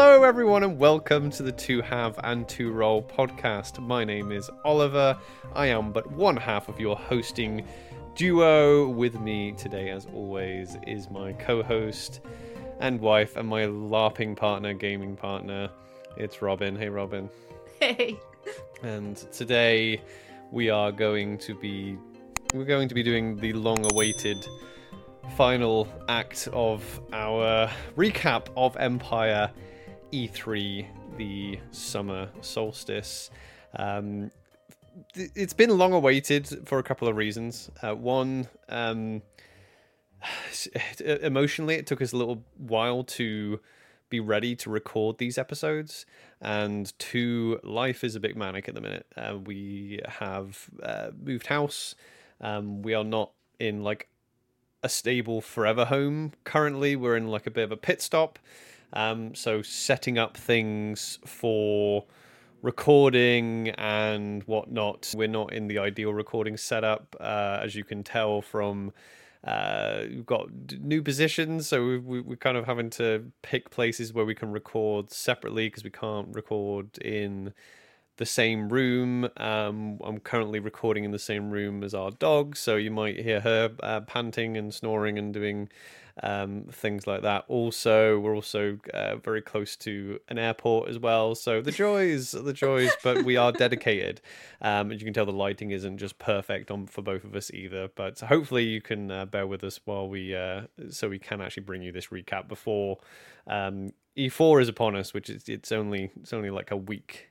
Hello, everyone, and welcome to the Two Have and Two Role podcast. My name is Oliver. I am but one half of your hosting duo. With me today, as always, is my co host and wife and my LARPing partner, gaming partner. It's Robin. Hey, Robin. Hey. And today we are going to be we're going to be doing the long-awaited final act of our recap of Empire E3, the summer solstice. Um, th- it's been long awaited for a couple of reasons. Uh, one, um, emotionally, it took us a little while to be ready to record these episodes. And two, life is a bit manic at the minute. Uh, we have uh, moved house. Um, we are not in like a stable forever home currently. We're in like a bit of a pit stop. Um, so setting up things for recording and whatnot. We're not in the ideal recording setup, uh, as you can tell from. Uh, we've got new positions, so we, we, we're kind of having to pick places where we can record separately because we can't record in the same room. Um, I'm currently recording in the same room as our dog, so you might hear her uh, panting and snoring and doing um, things like that. Also, we're also uh, very close to an airport as well, so the joys, the joys. But we are dedicated. Um, as you can tell, the lighting isn't just perfect on for both of us either. But hopefully, you can uh, bear with us while we, uh, so we can actually bring you this recap before um, E4 is upon us, which is it's only it's only like a week,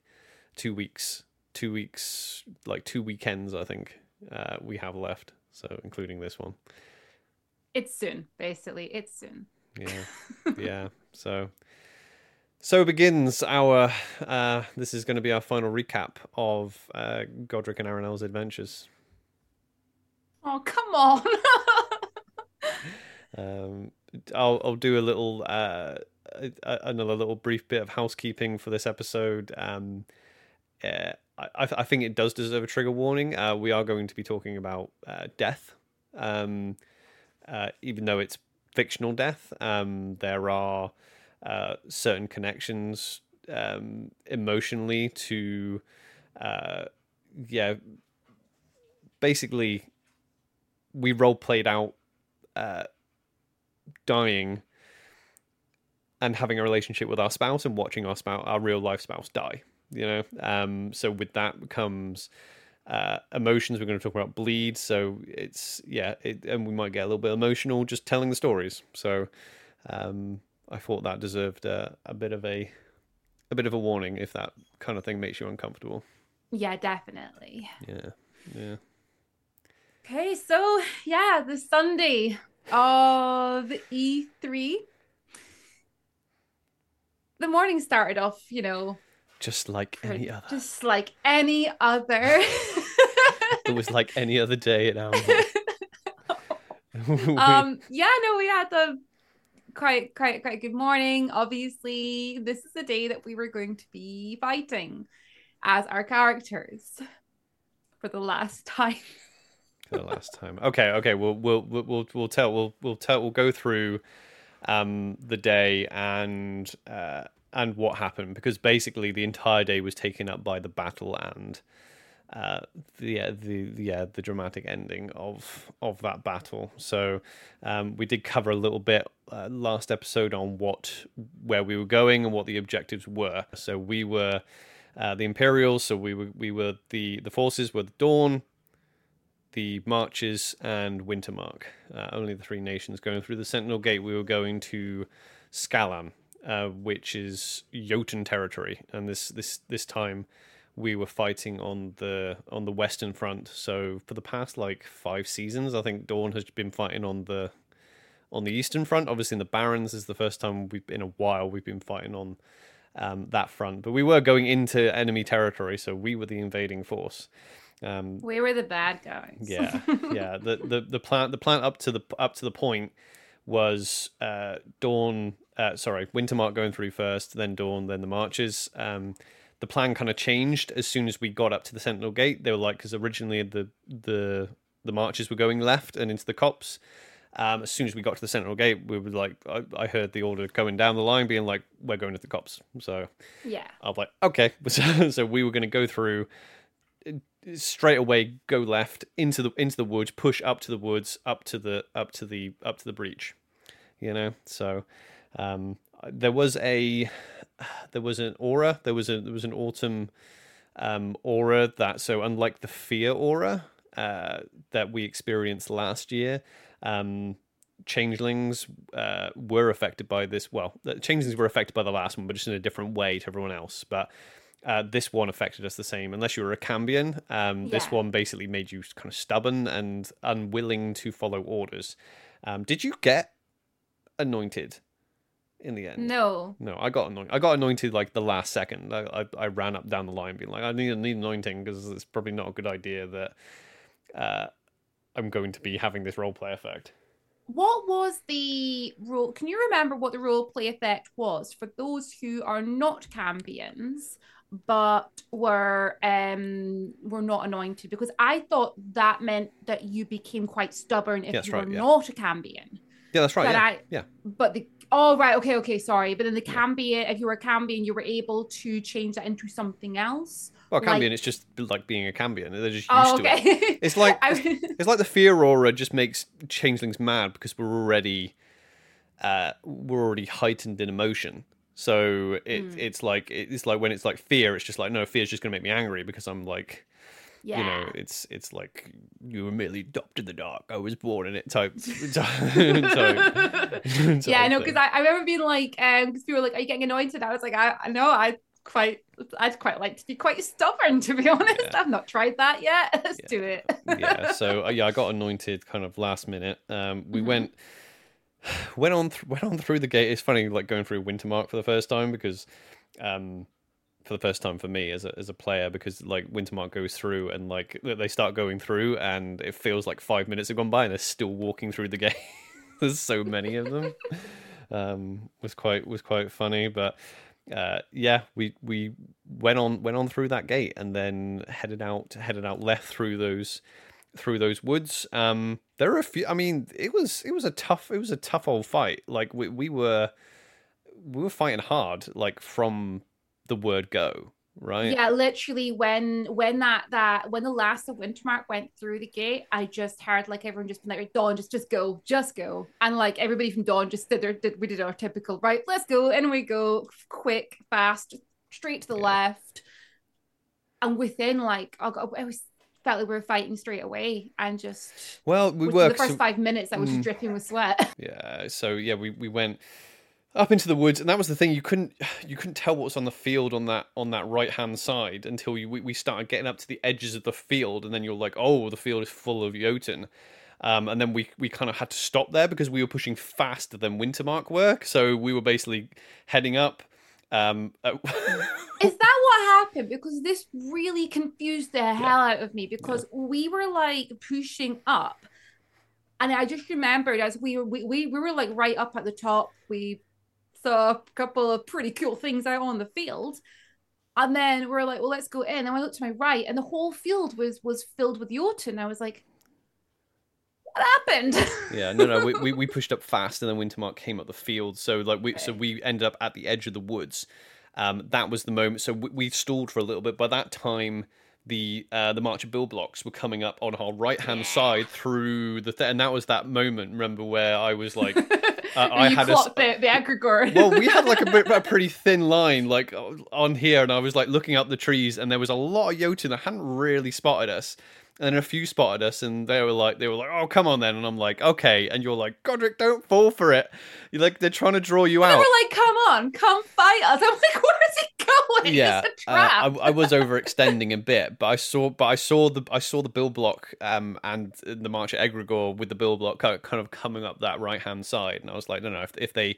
two weeks, two weeks, like two weekends, I think uh, we have left. So including this one. It's soon, basically. It's soon. Yeah. yeah. So so begins our uh this is going to be our final recap of uh Godric and Aranel's adventures. Oh, come on. Um I'll I'll do a little uh another little brief bit of housekeeping for this episode. Um uh, I, I think it does deserve a trigger warning. Uh, we are going to be talking about uh, death. Um, uh, even though it's fictional death, um, there are uh, certain connections um, emotionally to, uh, yeah, basically, we role played out uh, dying and having a relationship with our spouse and watching our spouse, our real life spouse, die. You know, um, so with that comes uh, emotions. We're going to talk about bleed. So it's yeah, it, and we might get a little bit emotional just telling the stories. So um, I thought that deserved a, a bit of a a bit of a warning if that kind of thing makes you uncomfortable. yeah, definitely. Yeah, yeah. Okay, so yeah, the Sunday of E3. The morning started off, you know, Just like any other. just like any other. It was like any other day at Amber. um yeah no we had the quite quite quite good morning obviously this is the day that we were going to be fighting as our characters for the last time for the last time. Okay, okay. We'll we'll we'll we'll, we'll tell we'll we'll tell we'll go through um the day and uh and what happened because basically the entire day was taken up by the battle and uh the yeah, the yeah the dramatic ending of of that battle so um we did cover a little bit uh, last episode on what where we were going and what the objectives were so we were uh, the imperials so we were we were the the forces were the dawn the marches and Wintermark. Uh, only the three nations going through the Sentinel Gate. We were going to Scalan, uh, which is Jotun territory, and this this this time we were fighting on the on the Western Front. So for the past like five seasons, I think Dawn has been fighting on the on the Eastern Front. Obviously, in the Barrens is the first time we've in a while we've been fighting on um, that front. But we were going into enemy territory, so we were the invading force. Um, we were the bad guys yeah, yeah. The, the the plan the plan up to the up to the point was uh, Dawn. Uh, sorry, Wintermark going through first, then Dawn, then the marches. Um, the plan kind of changed as soon as we got up to the Sentinel Gate. They were like because originally the the the marches were going left and into the copse. Um, as soon as we got to the Sentinel Gate, we were like, I, I heard the order going down the line, being like, "We're going to the copse." So Yeah. I was like, "Okay." So, so we were going to go through uh, straight away, go left into the into the woods, push up to the woods, up to the up to the up to the breach. You know, so um, there was a there was an aura. There was a there was an autumn um, aura that so unlike the fear aura uh, that we experienced last year, um, changelings uh, were affected by this. Well, the changelings were affected by the last one, but just in a different way to everyone else. But uh, this one affected us the same. Unless you were a Cambion, um, this one basically made you kind of stubborn and unwilling to follow orders. Um, did you get anointed in the end? No. No, I got anointed. I got anointed like the last second. I I, I ran up down the line, being like, I need need anointing because it's probably not a good idea that uh, I'm going to be having this roleplay effect. What was the role? Can you remember what the role play effect was for those who are not Cambions but were um were not anointed? Because I thought that meant that you became quite stubborn if you right, were yeah. not a Cambion. Yeah, that's right. but yeah. I yeah. but the oh right okay okay sorry but then the Yeah. Cambion if you were a Cambion you were able to change that into something else. Well, like- Cambion, it's just like being a Cambion. They're just used Oh to it. It's like I- it's like the fear aura just makes changelings mad because we're already uh we're already heightened in emotion. So it Mm. it's like it's like when it's like fear, it's just like no, fear's just gonna make me angry because I'm like yeah. you know, it's it's like you were merely adopted the dark. I was born in it type. type, type yeah, I know because I, I remember being like, um, because people were like, "Are you getting annoyed anointed?" I was like, "I, I know, I quite, I'd quite like to be quite stubborn, to be honest. Yeah. I've not tried that yet. Let's Yeah. do it." yeah so uh, yeah i got anointed kind of last minute um we Mhm. went went on th- went on through the gate it's funny like going through wintermark for the first time because um for the first time for me as a as a player because like wintermark goes through and like they start going through and it feels like five minutes have gone by and they're still walking through the gate there's so many of them. Um was quite was quite funny but uh yeah we we went on went on through that gate and then headed out headed out left through those through those woods. Um there are a few i mean it was it was a tough it was a tough old fight. Like we, we were we were fighting hard like from the word go right Yeah, literally when when that that when the last of Wintermark went through the gate, I just heard like everyone just been like, Dawn, just just go, just go. And like everybody from Dawn just did their did we did our typical, right, let's go, and we go quick, fast, straight to the Yeah. left. And within like I got I was felt like we were fighting straight away and just well we were the first so- five minutes I was Mm. dripping with sweat. Yeah, so yeah, we, we went up into the woods, and that was the thing. You couldn't you couldn't tell what was on the field on that on that right hand side until you, we we started getting up to the edges of the field, and then you're like, oh, the field is full of Jotun. Um, and then we, we kind of had to stop there because we were pushing faster than Wintermark work, So we were basically heading up. Um, Is that what happened? Because this really confused the hell out of me because we were like pushing up. And I just remembered as we were we, we, we were like right up at the top. We saw a couple of pretty cool things out on the field. And then we're like, well, let's go in. And I looked to my right, and the whole field was was filled with Jotun. I was like, what happened? yeah, no, no, we, we, we pushed up fast, and then Wintermark came up the field. So like we so we ended up at the edge of the woods. Um, that was the moment. So we, we stalled for a little bit. By that time, the uh, the march of bill blocks were coming up on our right hand Yeah. side through the th- and that was that moment. Remember where I was like, Uh, when I had a the, the egregore. well, we had like a, bit, a pretty thin line like uh, on here, and I was like looking up the trees, and there was a lot of Jotun that hadn't really spotted us. And then a few spotted us, and they were like, they were like, "Oh, come on, then." And I'm like, "Okay." And you're like, "Godric, don't fall for it." You're like, they're trying to draw you they out. They were like, come on, come fight us. I'm like, where is he yeah, uh. I, I was overextending a bit, but I saw, but I saw the, I saw the bill block, um, and the march at Egregore with the bill block kind of, kind of coming up that right hand side, and I was like, no, no, if, if they,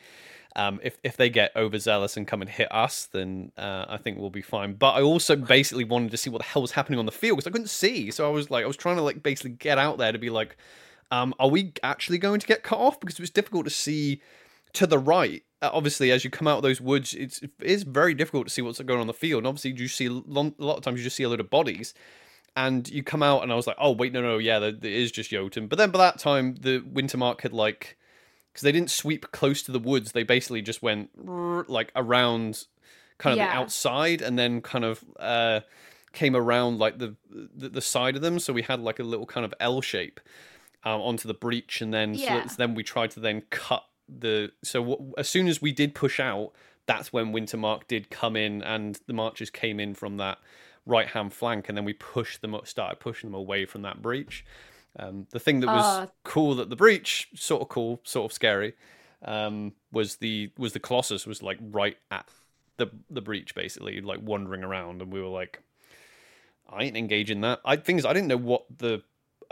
um, if if they get overzealous and come and hit us, then uh, I think we'll be fine. But I also basically wanted to see what the hell was happening on the field because I couldn't see, so I was like, I was trying to like basically get out there to be like, um, are we actually going to get cut off because it was difficult to see to the right. Uh, obviously, as you come out of those woods, it's it is very difficult to see what's going on in the field. And obviously, you see a lot of times you just see a load of bodies. and you come out, and I was like, oh wait, no, no, yeah, there, there is just Jotun. But then by that time, the Wintermark had like, because they didn't sweep close to the woods, they basically just went like around, kind of Yeah. the outside, and then kind of uh came around like the, the the side of them. So we had like a little kind of L shape um, onto the breach, and then Yeah. that's- then we tried to then cut the. So w- as soon as we did push out, that's when Wintermark did come in, and the marchers came in from that right hand flank, and then we pushed them up, started pushing them away from that breach. Um, the thing that was Ah. cool that the breach, sort of cool, sort of scary, um, was the was the Colossus was like right at the the breach, basically like wandering around, and we were like, I ain't engaging that. I things I didn't know what the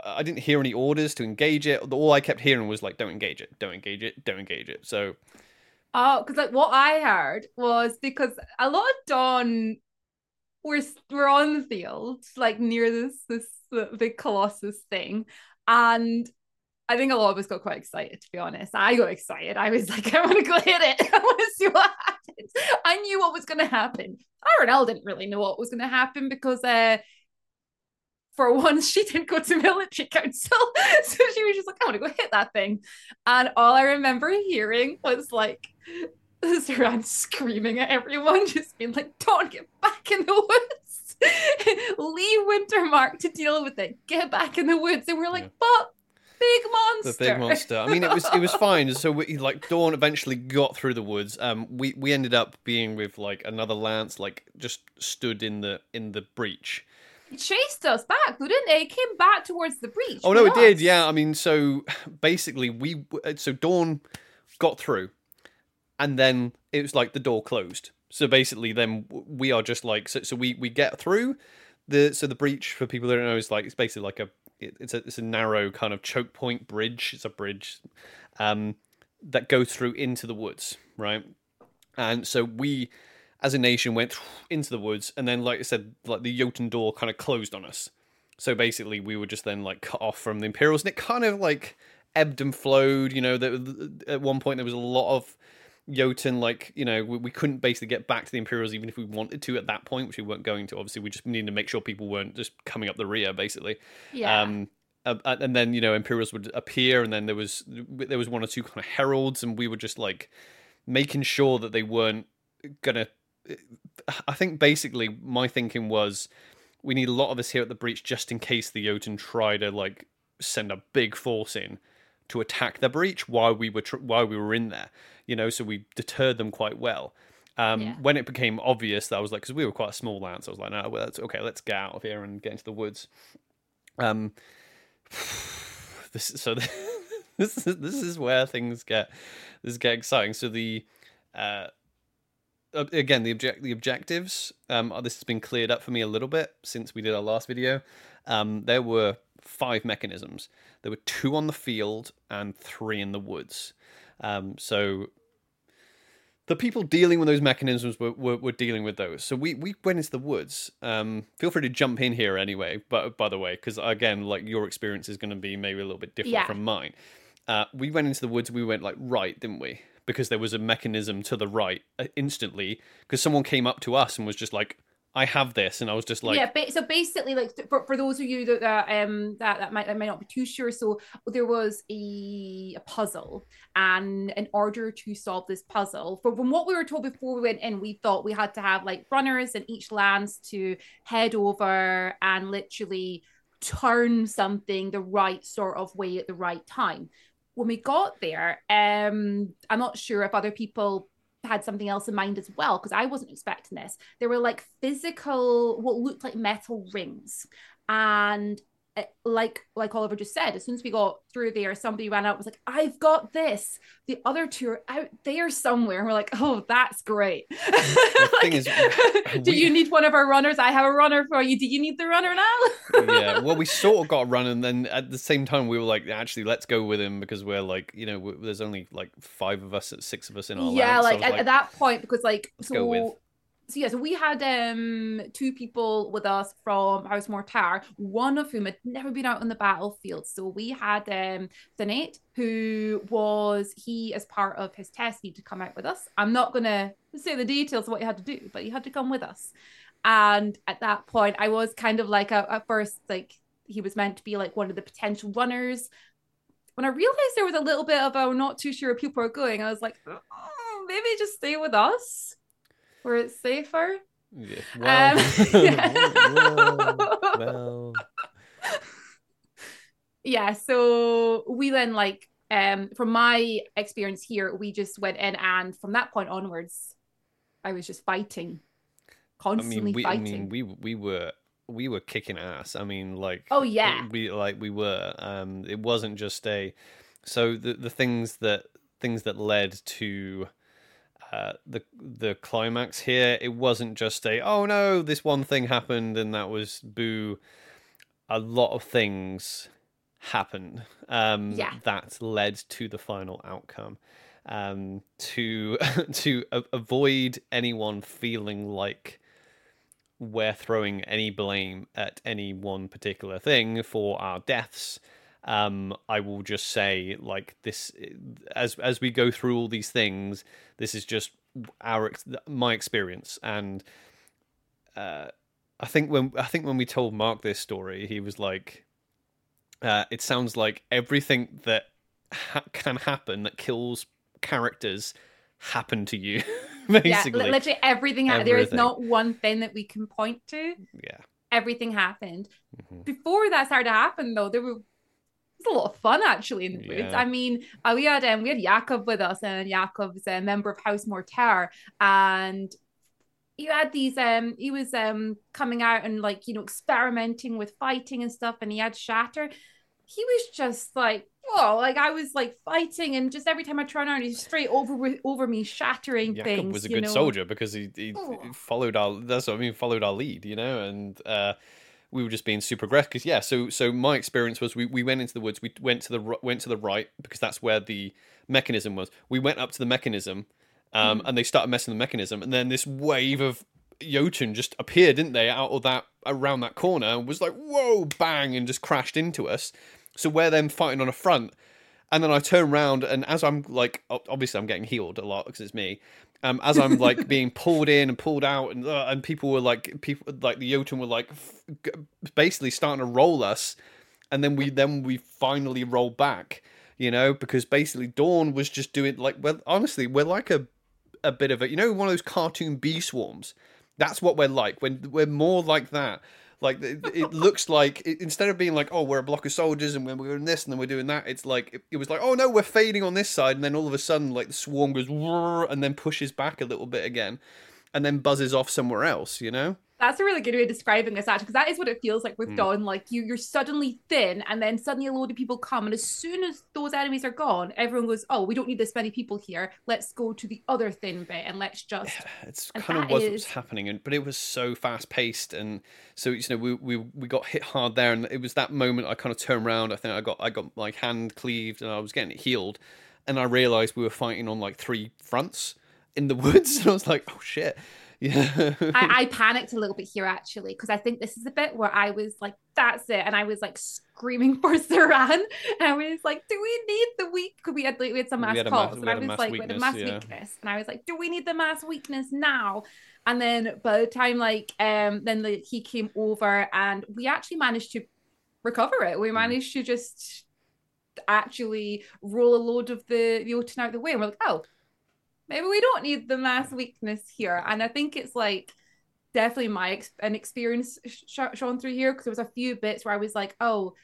I didn't hear any orders to engage it. All I kept hearing was like, "Don't engage it, don't engage it, don't engage it." So Oh, because like what I heard was because a lot of Dawn were were on the field, like near this this big Colossus thing, and I think a lot of us got quite excited. To be honest, I got excited. I was like, I want to go hit it. I want to see what happens. I knew what was going to happen. Aranel didn't really know what was going to happen because uh. For once, she didn't go to military council, so she was just like, "I want to go hit that thing," and all I remember hearing was like Zoran screaming at everyone, just being like, Don't get back in the woods. Leave Wintermark to deal with it. Get back in the woods. And we're like, Yeah. But big monster. the big monster. I mean, it was it was fine. So we, like Dawn eventually got through the woods. Um, we we ended up being with like another lance, like just stood in the in the breach. It chased us back, though, didn't it? It came back towards the breach. Oh no, it did. Yeah, I mean, so basically we so Dawn got through, and then it was like the door closed. So basically, then we are just like so. So we we get through the so the breach for people that don't know is like it's basically like a it- it's a it's a narrow kind of choke point bridge. It's a bridge, um, that goes through into the woods, right? And so we, as a nation, went into the woods, and then like I said, like the Jotun door kind of closed on us. So basically, we were just then like cut off from the Imperials, and it kind of like ebbed and flowed. You know, that at one point there was a lot of Jotun, like you know, we, we couldn't basically get back to the Imperials even if we wanted to at that point, which we weren't going to. Obviously, we just needed to make sure people weren't just coming up the rear, basically. Yeah. Um, and then you know Imperials would appear, and then there was there was one or two kind of heralds, and we were just like making sure that they weren't gonna. I think basically my thinking was we need a lot of us here at the breach just in case the Jotun try to like send a big force in to attack the breach while we were tr- while we were in there. You know, so we deterred them quite well. Um, Yeah. When it became obvious that I was like, because we were quite a small lance, I was like, no, well, that's okay. Let's get out of here and get into the woods. Um, this so this is this is where things get this get exciting. So the uh, uh, again the object the objectives um this has been cleared up for me a little bit since we did our last video. Um, there were five mechanisms. There were two on the field and three in the woods. Um, so the people dealing with those mechanisms were, were, were dealing with those. So we, we went into the woods. Um, feel free to jump in here anyway. But by the way, because again, like your experience is going to be maybe a little bit different Yeah. from mine. Uh, we went into the woods. We went like right, didn't we? Because there was a mechanism to the right uh, instantly. Because someone came up to us and was just like, "I have this," and I was just like, yeah, so basically, like for, for those of you that that um that, that might that might not be too sure, so there was a, a puzzle, and in order to solve this puzzle, from, from what we were told before we went in, we thought we had to have like runners in each lance to head over and literally turn something the right sort of way at the right time. When we got there, um, I'm not sure if other people had something else in mind as well because I wasn't expecting this. There were like physical, what looked like metal rings, and Eh, like like Oliver just said, as soon as we got through there, somebody ran out and was like, "I've got this." The other two are out there somewhere. And we're like, "Oh, that's great." thing is, do you need one of our runners? I have a runner for you. Do you need the runner now? yeah. Well, we sort of got a run, and then at the same time, we were like, actually, let's go with him because we're like, you know, there's only like five of us, six of us in our yeah lance. I like was at, at that point because like Let's so go with. So yeah so we had um two people with us from house mortar one of whom had never been out on the battlefield. So we had um Thanate, who was he as part of his test needed to come out with us. I'm not gonna say the details of what he had to do but he had to come with us. And at that point, I was kind of like, at first, like he was meant to be like one of the potential runners. When I realized there was a little bit of, oh, not too sure people are going, I was like, oh, maybe just stay with us where it's safer. Yeah. Well, Um, yeah. well, well, yeah so we then like um from my experience here we just went in and from that point onwards i was just fighting I constantly mean, we, I mean, we we were we were kicking ass. I mean, like oh yeah we like we were. Um, it wasn't just a. So the the things that things that led to. Uh, the the climax here it wasn't just a oh no this one thing happened and that was boo a lot of things happened um Yeah. that led to the final outcome um to to a- avoid anyone feeling like we're throwing any blame at any one particular thing for our deaths um i will just say like this as as we go through all these things this is just our my experience. And uh i think when i think when we told mark this story he was like uh it sounds like everything that ha- can happen that kills characters happen to you basically li- literally everything ha- there is not one thing that we can point to. Yeah. Everything happened. Mhm. before that started to happen though there were was a lot of fun actually in the woods. Yeah. I mean, uh, we had um, we had Jakob with us, and Jakob's a member of House Mortar, and you had these um he was um coming out and like you know experimenting with fighting and stuff, and he had Shatter. He was just like whoa, like I was like fighting, and just every time I turn around, he's straight over with- over me, shattering Jakob things. was a good know? soldier because he, he Oh. followed our that's what I mean followed our lead you know and uh we were just being super aggressive because yeah so so my experience was we, we went into the woods we went to the went to the right because that's where the mechanism was we went up to the mechanism um Mhm. and they started messing the mechanism and then this wave of Jotun just appeared didn't they out of that around that corner and was like whoa bang and just crashed into us so we're then fighting on a front and then I turn around, and as I'm like, obviously I'm getting healed a lot because it's me. Um, as I'm like being pulled in and pulled out, and uh, and people were like, people like the Jotun were like, f- basically starting to roll us, and then we then we finally roll back, you know, because basically Dawn was just doing like, well, honestly, we're like a a bit of a, you know, one of those cartoon bee swarms. That's what we're like. When we're more like that. Like it, it looks like it, instead of being like, oh, we're a block of soldiers and we're doing this and then we're doing that, it's like it, it was like, oh no, we're fading on this side, and then all of a sudden, like the swarm goes and then pushes back a little bit again, and then buzzes off somewhere else. You know? That's a really good way of describing this actually, because that is what it feels like with Mm. Dawn. Like you, you're suddenly thin, and then suddenly a load of people come, and as soon as those enemies are gone, everyone goes, "Oh, we don't need this many people here. Let's go to the other thin bit, and let's just." It's And kind of was is- happening, and but it was so fast paced, and so you know we, we we got hit hard there, and it was that moment I kind of turned around. I think I got I got my hand cleaved, and I was getting it healed, and I realized we were fighting on like three fronts in the woods, and I was like, oh shit, yeah. I, I panicked a little bit here actually because I think this is a bit where I was like, "That's it," and I was like screaming for Saran, and I was like, "Do we need the weak?" Because we had like, we had some mass had calls, mass- and I was like, "We had a mass yeah. weakness," and I was like, "Do we need the mass weakness now?" And then by the time like um then the, he came over and we actually managed to recover it. We Mhm. managed to just actually roll a load of the the Jotun out of the way, and we're like, "Oh." Maybe we don't need the mass weakness here, and I think it's like definitely my ex- an experience sh- shown through here because there was a few bits where I was like, oh,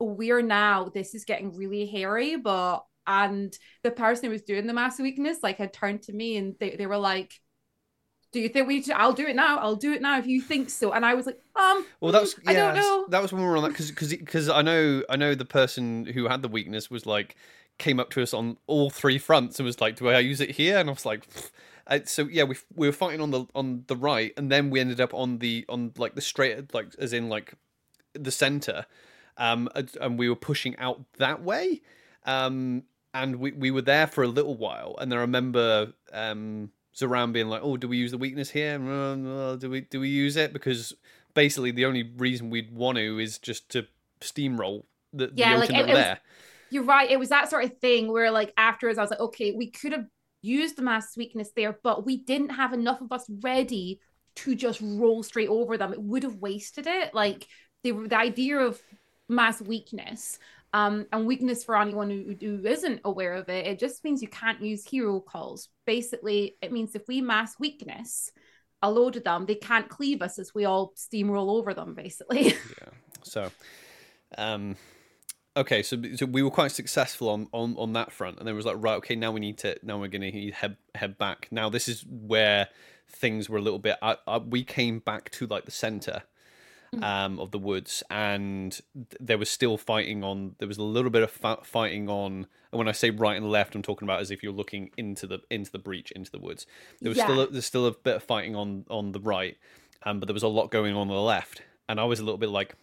we're now this is getting really hairy, but and the person who was doing the mass weakness like had turned to me and they, they were like, do you think we should? I'll do it now. I'll do it now if you think so. And I was like, um, Well, that was I yeah. don't know. That was when we were on that because because because I know I know the person who had the weakness was like came up to us on all three fronts and was like, "Do I use it here?" And I was like, "Pfft." Uh, "So yeah, we we were fighting on the on the right, and then we ended up on the on like the straight like as in like the center, um, and we were pushing out that way, um, and we we were there for a little while, and then I remember um." Zoran being like, "Oh, do we use the weakness here? Uh, Do we do we use it? Because basically the only reason we'd want to is just to steamroll the, Yeah, the like, it- it was- there. You're right. It was that sort of thing where like afterwards I was like, okay, we could have used the mass weakness there, but we didn't have enough of us ready to just roll straight over them. It would have wasted it. Like the the idea of mass weakness um, and weakness for anyone who, who isn't aware of it, it just means you can't use hero calls. Basically, it means if we mass weakness a load of them, they can't cleave us as we all steamroll over them, basically. yeah. So, um, okay, so, so we were quite successful on, on on that front, and then it was like, right, okay, now we need to, now we're gonna head head back. Now this is where things were a little bit. I, I, we came back to like the center mm-hmm. um, of the woods, and there was still fighting on. There was a little bit of fa- fighting on. And when I say right and left, I'm talking about as if you're looking into the into the breach, into the woods. There was yeah. still a, there's still a bit of fighting on on the right, um, but there was a lot going on on the left, and I was a little bit like,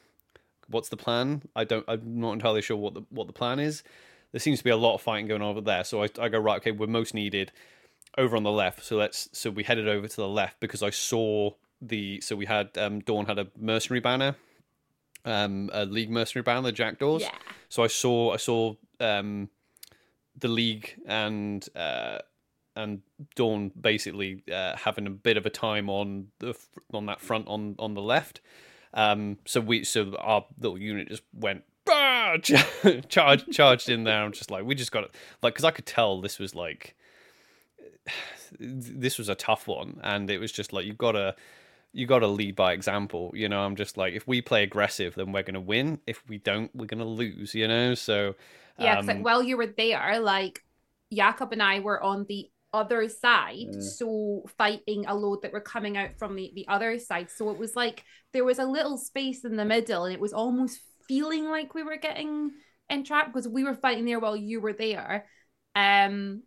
"What's the plan?" I don't. I'm not entirely sure what the what the plan is. There seems to be a lot of fighting going on over there, so I, I go right. Okay, we're most needed over on the left. So let's so we headed over to the left because I saw the so we had um Dawn had a mercenary banner, um a League mercenary banner, the Jackdaws. Yeah. So I saw I saw um the League and uh and Dawn basically uh, having a bit of a time on the on that front on on the left. Um, so we so our little unit just went ah, charged charged in there. I'm just like we just got it like because I could tell this was like this was a tough one, and it was just like you've gotta you gotta lead by example. You know, I'm just like if we play aggressive, then we're gonna win. If we don't, we're gonna lose. You know, so yeah. Um, like while you were there, like Jakob and I were on the other side yeah. so fighting a load that were coming out from the, the other side so it was like there was a little space in the middle and it was almost feeling like we were getting entrapped because we were fighting there while you were there um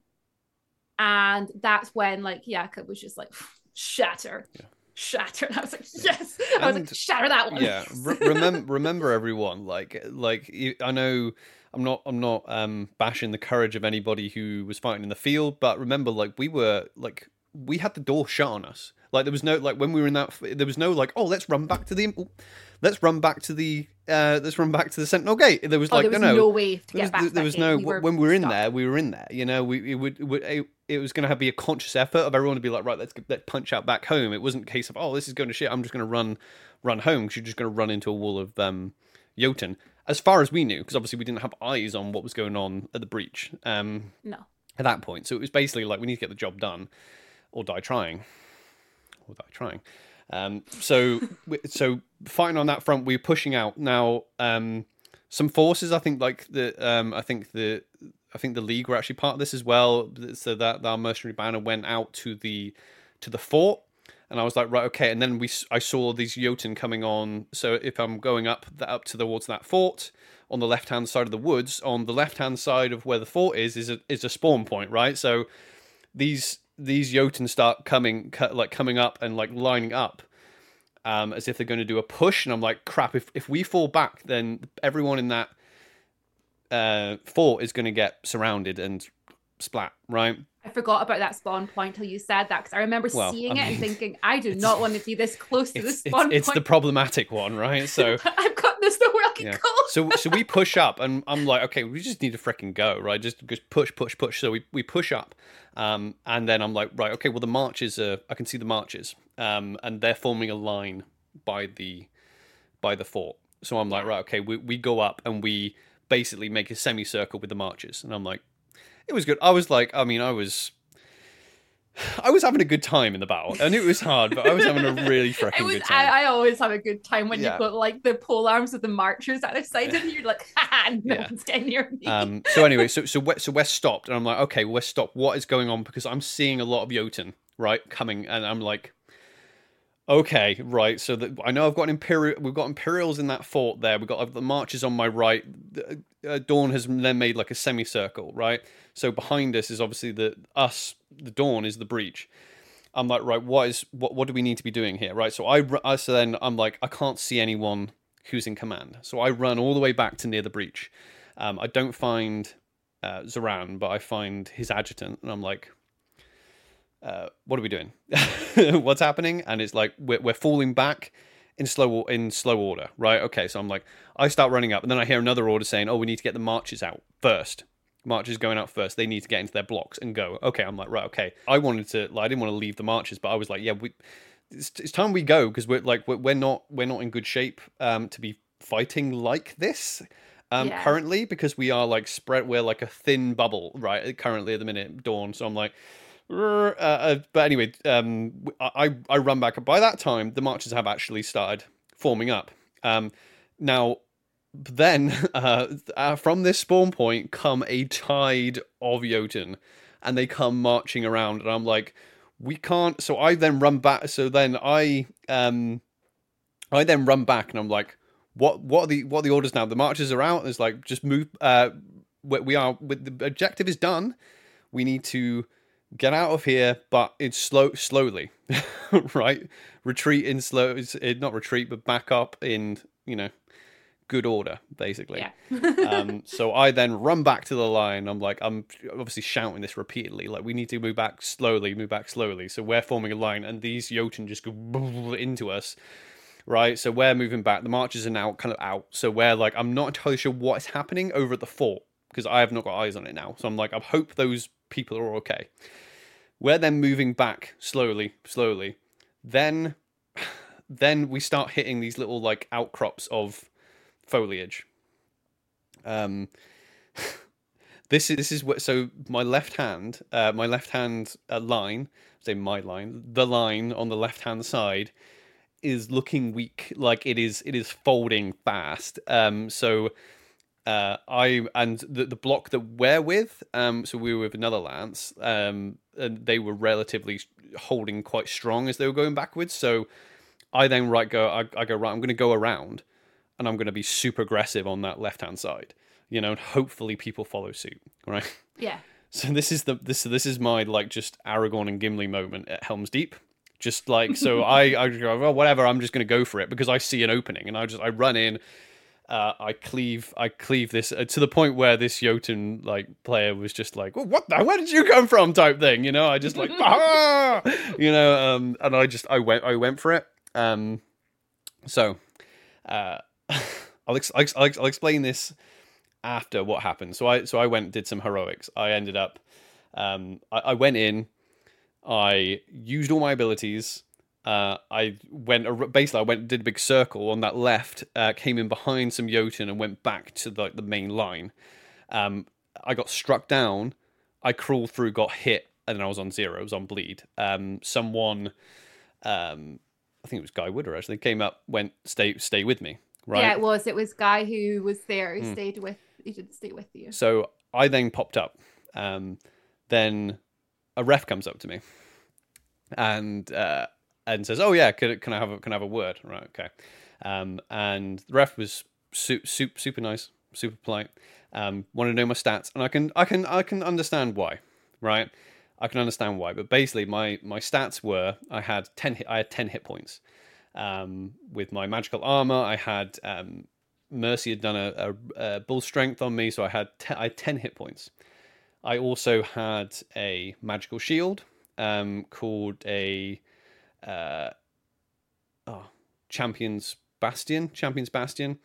and that's when like Jakob was just like shatter. Yeah. Shatter. And I was like, yes. I was and, like, shatter that one. Yeah. Re- remember, remember, everyone. Like, like I know I'm not, I'm not um bashing the courage of anybody who was fighting in the field, but remember, like, we were like, we had the door shut on us. Like, there was no like when we were in that, there was no like, oh, let's run back to the let's run back to the uh, let's run back to the Sentinel Gate. There was oh, like there was no, no way to get back. There was no we when we were in there, we were in there. You know, we it would, it, would, it, it was going to have be a conscious effort of everyone to be like, right, let's let's punch out back home. It wasn't a case of oh, this is going to shit. I'm just going to run run home because you're just going to run into a wall of um, Jotun. As far as we knew, because obviously we didn't have eyes on what was going on at the breach. Um, no. At that point, so it was basically like we need to get the job done, or die trying, or die trying. Um, so so fighting on that front, we're pushing out now. Um, some forces, I think, like the um, I think the I think the league were actually part of this as well. So that our mercenary banner went out to the to the fort, and I was like, right, okay. And then we I saw these Jotun coming on. So if I'm going up that up to the towards that fort on the left hand side of the woods, on the left hand side of where the fort is, is a is a spawn point, right? So these these Jotun start coming like coming up and like lining up um, as if they're going to do a push, and I'm like, crap! If if we fall back, then everyone in that uh, fort is going to get surrounded and splat, right? I forgot about that spawn point till you said that because I remember well, seeing I mean, it and thinking, I do not want to be this close to this spawn it's, it's, the problematic one, right? So I've got this nowhere I can yeah. go. so so we push up, and I'm like, okay, we just need to freaking go, right? Just just push, push, push. So we we push up, um, and then I'm like, right, okay, well the marches are, I can see the marches, um, and they're forming a line by the by the fort. So I'm like, right, okay, we we go up and we basically make a semicircle with the marches, and I'm like, it was good. I was like, I mean, I was. I was having a good time in the battle, and it was hard, but I was having a really freaking was, good time. I, I, always have a good time when yeah. you've got like the pole arms of the marchers at the side, and you're like, ha, no yeah. one's getting near me. Um, so anyway, so so we're, so stopped, and I'm like, okay, we're stopped. What is going on? Because I'm seeing a lot of Jotun right coming, and I'm like, Okay, right. So that I know I've got imperial. We've got Imperials in that fort there. We've got the marches on my right. Uh, Dawn has then made like a semicircle, right? So behind us is obviously the us. The Dawn is the breach. I'm like, right. What is what? What do we need to be doing here, right? So I, I so then I'm like, I can't see anyone who's in command. So I run all the way back to near the breach. Um, I don't find uh, Zoran, but I find his adjutant, and I'm like, uh, what are we doing? What's happening? And it's like we're, we're falling back in slow in slow order, right? Okay, so I'm like, I start running up, and then I hear another order saying, "Oh, we need to get the marches out first. Marches going out first. They need to get into their blocks and go." Okay, I'm like, right, okay. I wanted to, like, I didn't want to leave the marches, but I was like, yeah, we it's, it's time we go because we're like we're, we're not we're not in good shape um to be fighting like this um Yeah. currently because we are like spread we're like a thin bubble right currently at the minute dawn so i'm like uh, uh, but anyway um I, I i run back by that time the marches have actually started forming up um now then uh, uh from this spawn point come a tide of jotun and they come marching around and i'm like we can't so i then run back so then i um i then run back and i'm like what what are the what are the orders now? The marches are out it's like just move uh we are with the objective is done. We need to get out of here but it's slow slowly right? Retreat in slow it's- not retreat but back up in you know good order basically Yeah. um, so I then run back to the line. I'm like, I'm obviously shouting this repeatedly. Like, we need to move back slowly, move back slowly. So we're forming a line, and these Jotun just go into us, right? So we're moving back. The marches are now kind of out. So we're like, I'm not entirely sure what is happening over at the fort because I have not got eyes on it now. So I'm like, I hope those people are okay. We're then moving back slowly, slowly. Then, then we start hitting these little like outcrops of foliage. Um, this is this is what so my left hand, uh, my left hand uh, line, say my line, the line on the left hand side is looking weak, like it is it is folding fast. Um, so uh, I and the the block that we're with, um, so we were with another lance, um, and they were relatively holding quite strong as they were going backwards. So I then right go, I, I go right. I'm going to go around, and I'm going to be super aggressive on that left hand side. You know, and hopefully people follow suit. Right. yeah. So this is the this this is my like just Aragorn and Gimli moment at Helm's Deep. Just like so, I I go well whatever. I'm just going to go for it because I see an opening and I just I run in. Uh, I cleave I cleave this uh, to the point where this Jotun like player was just like, well, what the, where did you come from type thing. You know, I just like ah! you know, um, and I just I went I went for it. Um, so uh, I'll, ex- I'll, I'll, explain this after what happened. So I so I went did some heroics. I ended up um I, I went in, I used all my abilities. Uh, I went basically I went did a big circle on that left, uh, came in behind some Jotun and went back to the the main line. Um, I got struck down. I crawled through, got hit, and then I was on zero. I was on bleed. Um, someone, um, I think it was Guy Wooder actually came up, went stay stay with me. Right. Yeah, it was. It was guy who was there who Hmm. stayed with he didn't stay with you. So I then popped up. Um, then a ref comes up to me and uh, and says, "Oh yeah, can, can I have a, can I have a word?" Right, okay. Um, and the ref was su- su- super nice, super polite. Um, wanted to know my stats, and I can I can I can understand why, right? I can understand why, but basically my my stats were I had ten I had ten hit points. Um, with my magical armor, I had um, Mercy had done a, a, a bull strength on me, so I had te- I had ten hit points. I also had a magical shield um, called a uh, oh, Champions Bastion. Champions Bastion.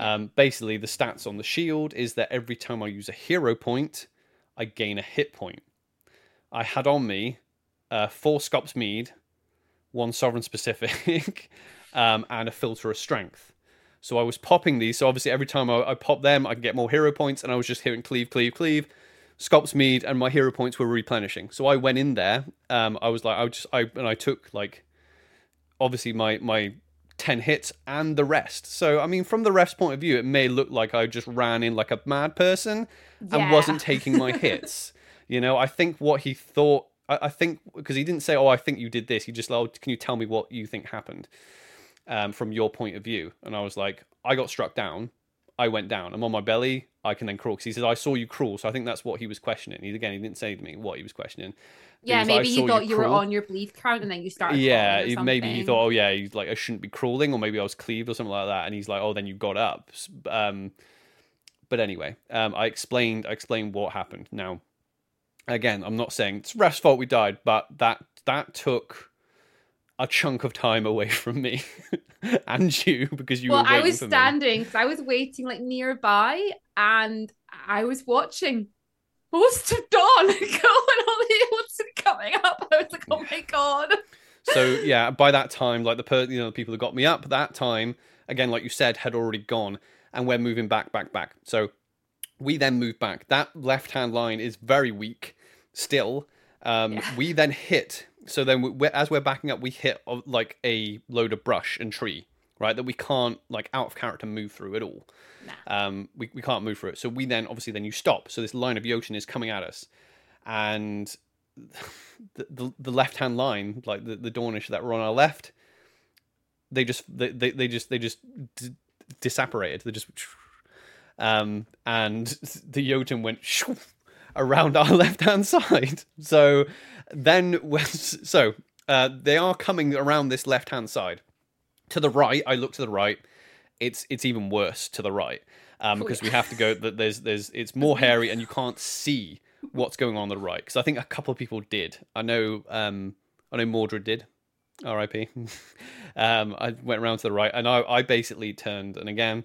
Um, basically, the stats on the shield is that every time I use a hero point, I gain a hit point. I had on me uh, four Scops Mead, one Sovereign Specific, um, and a Filter of Strength. So I was popping these. So obviously, every time I, I pop them, I can get more hero points, and I was just hitting cleave, cleave, cleave. Scops Mead, and my hero points were replenishing. So I went in there. Um, I was like, I just, I and I took like, obviously my my 10 hits and the rest. So, I mean, from the ref's point of view, it may look like I just ran in like a mad person and wasn't taking my hits. you know, I think what he thought, I, I think, because he didn't say, oh, I think you did this. He just like, oh, can you tell me what you think happened um, from your point of view? And I was like, I got struck down. I went down. I'm on my belly. I can then crawl. Because he said, I saw you crawl. So I think that's what he was questioning. He, again, he didn't say to me what he was questioning. Yeah, was maybe "I he thought you, were on your bleed count and then you started. yeah maybe he thought oh yeah he's like i shouldn't be crawling or maybe i was cleaved or something like that and he's like oh then you got up um but anyway um i explained i explained what happened now again i'm not saying it's ref's fault we died but that that took a chunk of time away from me and you because you well, were I was standing because I was waiting like nearby and I was watching most of dawn going on the Ocean coming up. I was like, oh my god. So yeah, by that time, like the per- you know the people that got me up that time, again, like you said, had already gone, and we're moving back, back, back. So we then move back. That left hand line is very weak still. Um, Yeah. We then hit. So then, we, as we're backing up, we hit uh, like a load of brush and tree, right? That we can't like out of character move through at all. Nah. Um, we we can't move through it. So we then obviously then you stop. So this line of Jotun is coming at us, and the the, the left hand line, like the the Dawnish that were on our left, they just they they, they just they just d- disapparated. They just um and the Jotun went shoo around our left hand side. So then so uh they are coming around this left hand side. To the right, I look to the right. It's it's even worse to the right. Um, Oh, because yeah. we have to go that there's there's it's more hairy and you can't see what's going on, on the right. Because I think a couple of people did. I know um I know Mordred did. R.I.P. um, I went around to the right, and I, I basically turned, and again,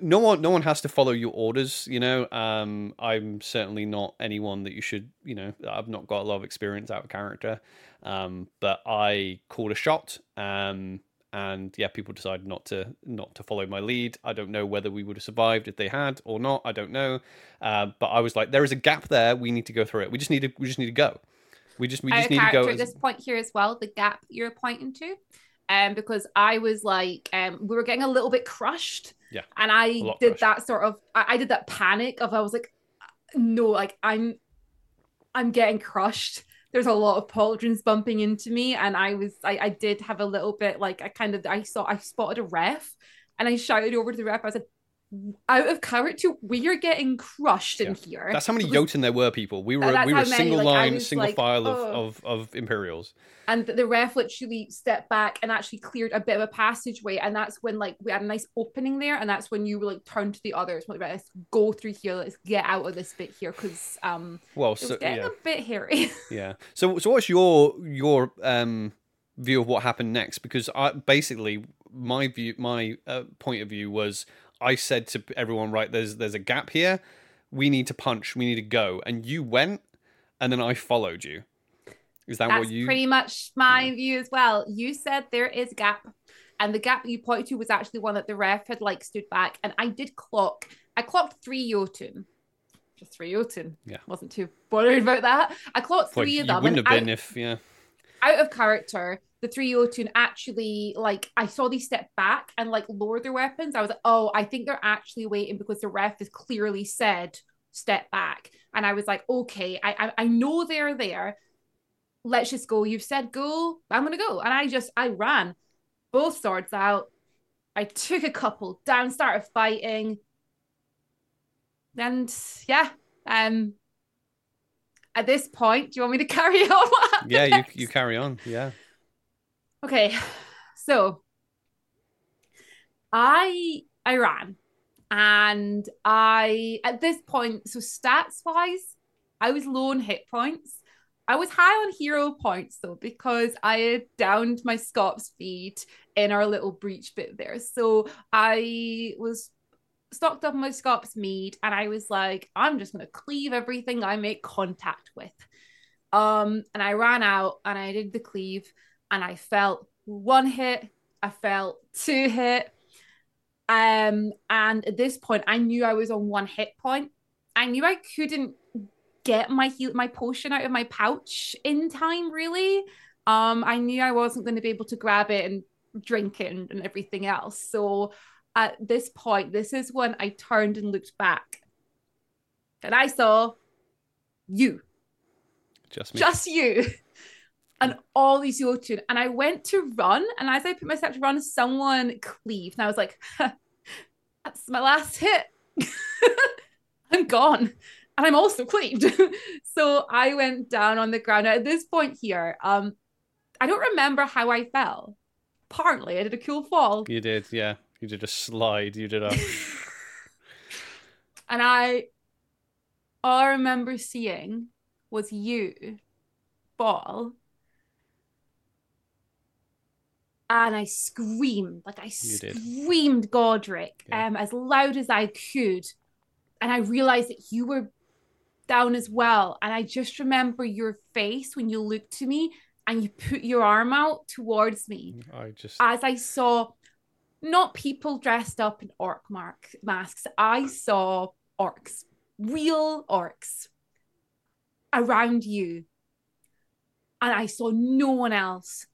no one no one has to follow your orders you know? Um i'm certainly not anyone that you should you know i've not got a lot of experience out of character. Um but i called a shot um and yeah people decided not to not to follow my lead. I don't know whether we would have survived if they had or not. I don't know. Uh, but i was like there is a gap there. We need to go through it. We just need to we just need to go. We just we just need to go at this point here as well, the gap you're pointing to. Um, because I was like, um, we were getting a little bit crushed. Yeah, And I did that sort of I, I did that panic of I was like, no, like I'm I'm getting crushed. There's a lot of pauldrons bumping into me, and I was I, I did have a little bit like I kind of I saw I spotted a ref and I shouted over to the ref, I said, out of character, we are getting crushed in here. that's how many Because- Jotun there were people we were we were how a many, single like, line was single like, file of, "Oh." of of imperials and the ref literally stepped back and actually cleared a bit of a passageway and that's when like we had a nice opening there and that's when you were like turned to the others like, right, let's go through here let's get out of this bit here because um well it was so, getting yeah a bit hairy Yeah. So so what's your your um view of what happened next? Because I basically my view my uh, point of view was I said to everyone right there's there's a gap here. We need to punch. We need to go. And you went and then I followed you. Is that that's what you pretty much my view as well you said there is a gap and the gap that you pointed to was actually one that the ref had like stood back and i did clock i clocked three jotun just three jotun Yeah. wasn't too bothered about that i clocked three you of them wouldn't and have I- been if yeah. Out of character, the three Jotun actually like I saw these step back and like lower their weapons. I was like, oh, I think they're actually waiting because the ref has clearly said step back. And I was like, okay, I I, I know they're there. Let's just go. You've said go. I'm gonna go. And I just I ran, both swords out. I took a couple down, started fighting. And yeah, um at this point, do you want me to carry on Yeah, you you carry on. Yeah. Okay, so I I ran and I at this point, so stats wise, I was low on hit points. I was high on hero points though, because I had downed my Scops mead in our little breach bit there. So I was stocked up my Scops mead and I was like, I'm just gonna cleave everything I make contact with. Um, and I ran out and I did the cleave and I felt one hit, I felt two hit. Um, and at this point, I knew I was on one hit point. I knew I couldn't get my heal my potion out of my pouch in time, really. Um, I knew I wasn't going to be able to grab it and drink it and, and everything else. So at this point, this is when I turned and looked back. And I saw you Just me. just you and all these Jotun. And I went to run, and as I put myself to run, someone cleaved. And I was like, that's my last hit. I'm gone. And I'm also cleaved. so I went down on the ground. At this point here, um, I don't remember how I fell. Apparently, I did a cool fall. You did, yeah. You did a slide. You did a And I all I remember seeing was you fall. And I screamed, like I screamed Godric Yeah. um, as loud as I could. And I realized that you were down as well. And I just remember your face when you looked to me and you put your arm out towards me I just as I saw not people dressed up in orc mark masks. I saw orcs, real orcs around you. And I saw no one else.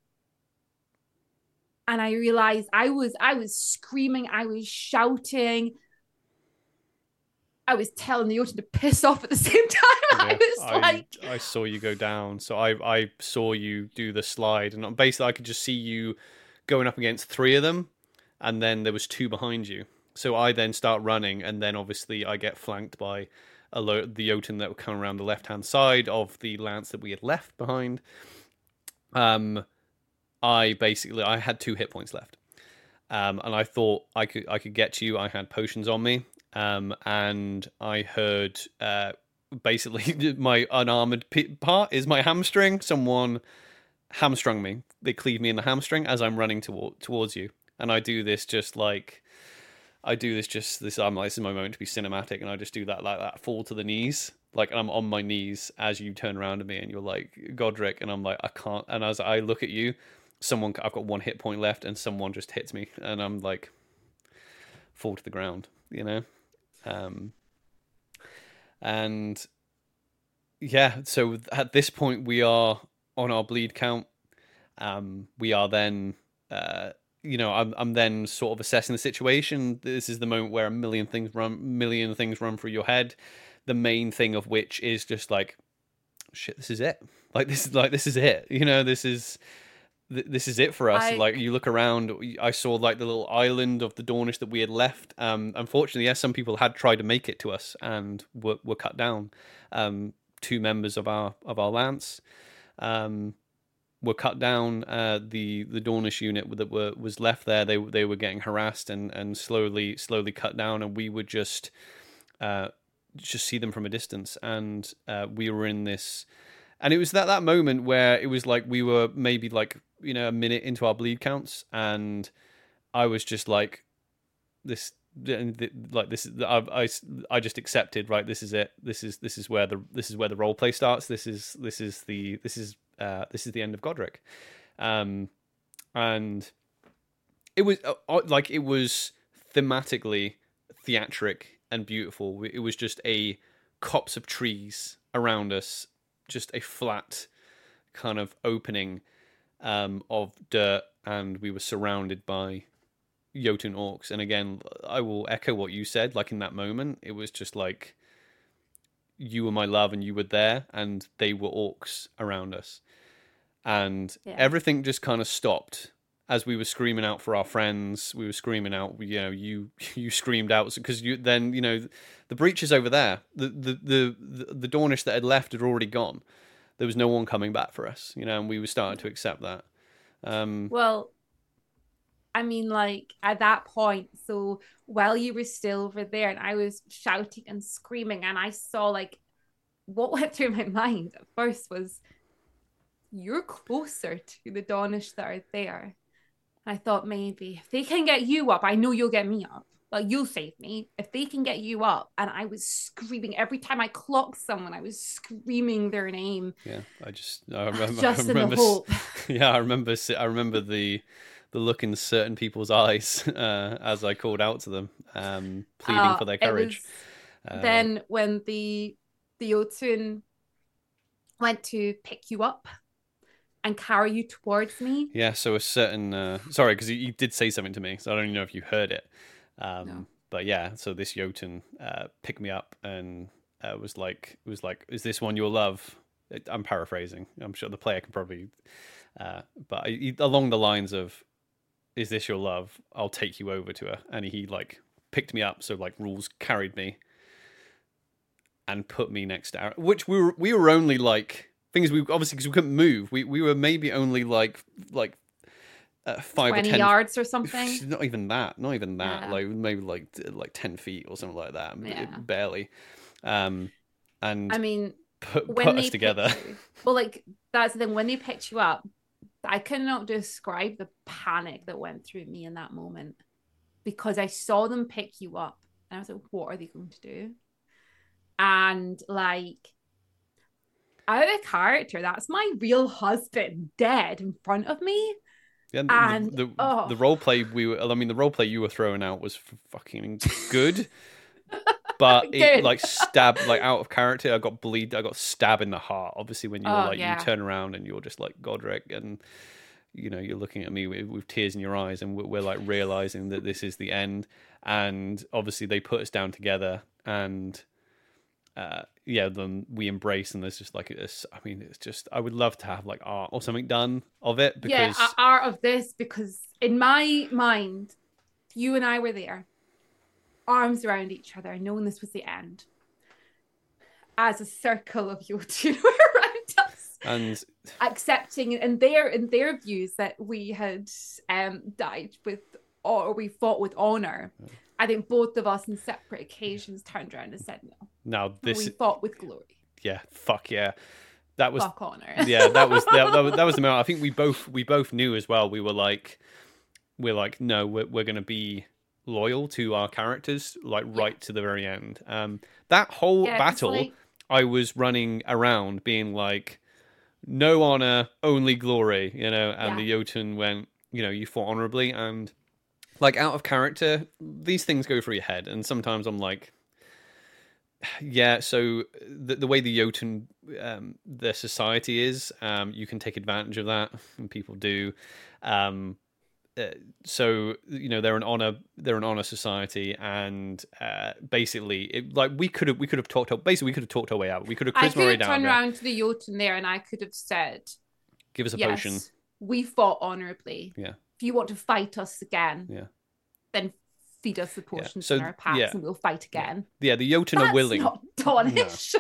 And I realized I was I was screaming, I was shouting. I was telling the Jotun to piss off at the same time. I Yeah, was like I saw you go down. So I I saw you do the slide, and basically I could just see you going up against three of them, and then there was two behind you. So I then start running, and then obviously I get flanked by a lo- the Jotun that would come around the left hand side of the lance that we had left behind. Um, I basically I had two hit points left, um, and I thought I could I could get to you. I had potions on me, um, and I heard uh, basically my unarmored part is my hamstring. Someone hamstrung me. They cleave me in the hamstring as I'm running toward, towards you, and I do this just like I do this just this. I'm like this is my moment to be cinematic, and I just do that like that fall to the knees. Like I'm on my knees as you turn around to me, and you're like Godric, and I'm like I can't. And as I look at you, someone I've got one hit point left, and someone just hits me, and I'm like fall to the ground. You know, um, and yeah. So at this point, we are on our bleed count. Um, we are then. Uh, you know, I'm I'm then sort of assessing the situation. This is the moment where a million things run, million things run through your head. The main thing of which is just like, shit, this is it. Like this is like this is it. You know, this is th- this is it for us. I- Like you look around, I saw like the little island of the Dawnish that we had left. Um, unfortunately, yes, some people had tried to make it to us and were were cut down. Um, two members of our of our lance. Um, were cut down. Uh, the the Dawnish unit that were was left there, they they were getting harassed and and slowly slowly cut down, and we would just uh, just see them from a distance, and uh, we were in this. And it was that that moment where it was like we were maybe like you know a minute into our bleed counts, and I was just like, this like this is I, I I just accepted right this is it this is this is where the this is where the role play starts this is this is the this is uh this is the end of Godric um and it was uh, uh, like it was thematically theatric and beautiful it was just a copse of trees around us just a flat kind of opening um of dirt and we were surrounded by Jotun orcs. And again, I will echo what you said. Like in that moment, it was just like you were my love and you were there, and they were orcs around us. And Yeah. everything just kind of stopped as we were screaming out for our friends. We were screaming out, you know, you you screamed out because you then you know the breach is over there. The the the the, the Dawnish that had left had already gone. There was no one coming back for us, you know, and we were starting to accept that. Um, Well, I mean, like at that point, so while you were still over there and I was shouting and screaming, and I saw like what went through my mind at first was you're closer to the Dawnish that are there. I thought maybe if they can get you up, I know you'll get me up. Like you'll save me if they can get you up. And I was screaming every time I clocked someone. I was screaming their name Yeah, I just I remember. just I in the hope. yeah, I remember. I remember the the look in certain people's eyes uh, as I called out to them, um, pleading Uh, for their courage. was- Uh, then when the the Jotun went to pick you up and carry you towards me, yeah, so a certain uh, sorry because you, you did say something to me, so I don't even know if you heard it. Um, No. But yeah, so this Jotun uh, picked me up and uh, was like, was like, "Is this one your love?" I'm paraphrasing. I'm sure the player can probably, uh, but I, along the lines of, "Is this your love?" I'll take you over to her, and he like picked me up, so like rules carried me and put me next to Aaron, which we were we were only like things we obviously because we couldn't move. We we were maybe only like like uh, five or ten yards or something. not even that. Not even that. Yeah. Like maybe like like ten feet or something like that. Yeah. Barely. Um, and I mean, put, when put us together. you- well, like that's the thing. When they picked you up, I cannot describe the panic that went through me in that moment because I saw them pick you up, and I was like, "What are they going to do?" And like, out of character. That's my real husband dead in front of me. Yeah, And- the, the, oh. the role play we were, I mean, the role play you were throwing out was fucking good, but it Good. like stabbed, like out of character. I got bleed, I got stabbed in the heart. Obviously, when you were Oh, like, yeah. you turn around and you're just like Godric, and you know, you're looking at me with, with tears in your eyes, and we're, we're like realizing that this is the end. And obviously, they put us down together, and uh, yeah, then we embrace, and there's just like it's. I mean, it's just I would love to have like art or something done of it Yeah, because a- art of this because in my mind, you and I were there, arms around each other, knowing this was the end. As a circle of Jotun were around us, and accepting in their in their views that we had um died with or we fought with honor. I think both of us on separate occasions turned around and said no. now this we fought with glory. yeah fuck yeah. That was Fuck honor. yeah that was that, that was that was the moment. I think we both we both knew as well we were like we're like no we're, we're gonna be loyal to our characters like right to the very end. Um that whole Yeah, battle like- i was running around being like no honor only glory you know? And the jotun went you know you fought honorably and like out of character these things go through your head and sometimes i'm like yeah so the, the way the jotun um their society is um you can take advantage of that and people do um uh, so you know they're an honor they're an honor society and uh basically it, like we could have we could have talked basically we could have talked our way out we could have I could have turned around to the Jotun there and I could have said, give us a yes, potion we fought honorably. Yeah. If you want to fight us again, Yeah. then feed us the potions So, in our packs yeah. and we'll fight again. yeah the jotun That's are willing not Dawnish.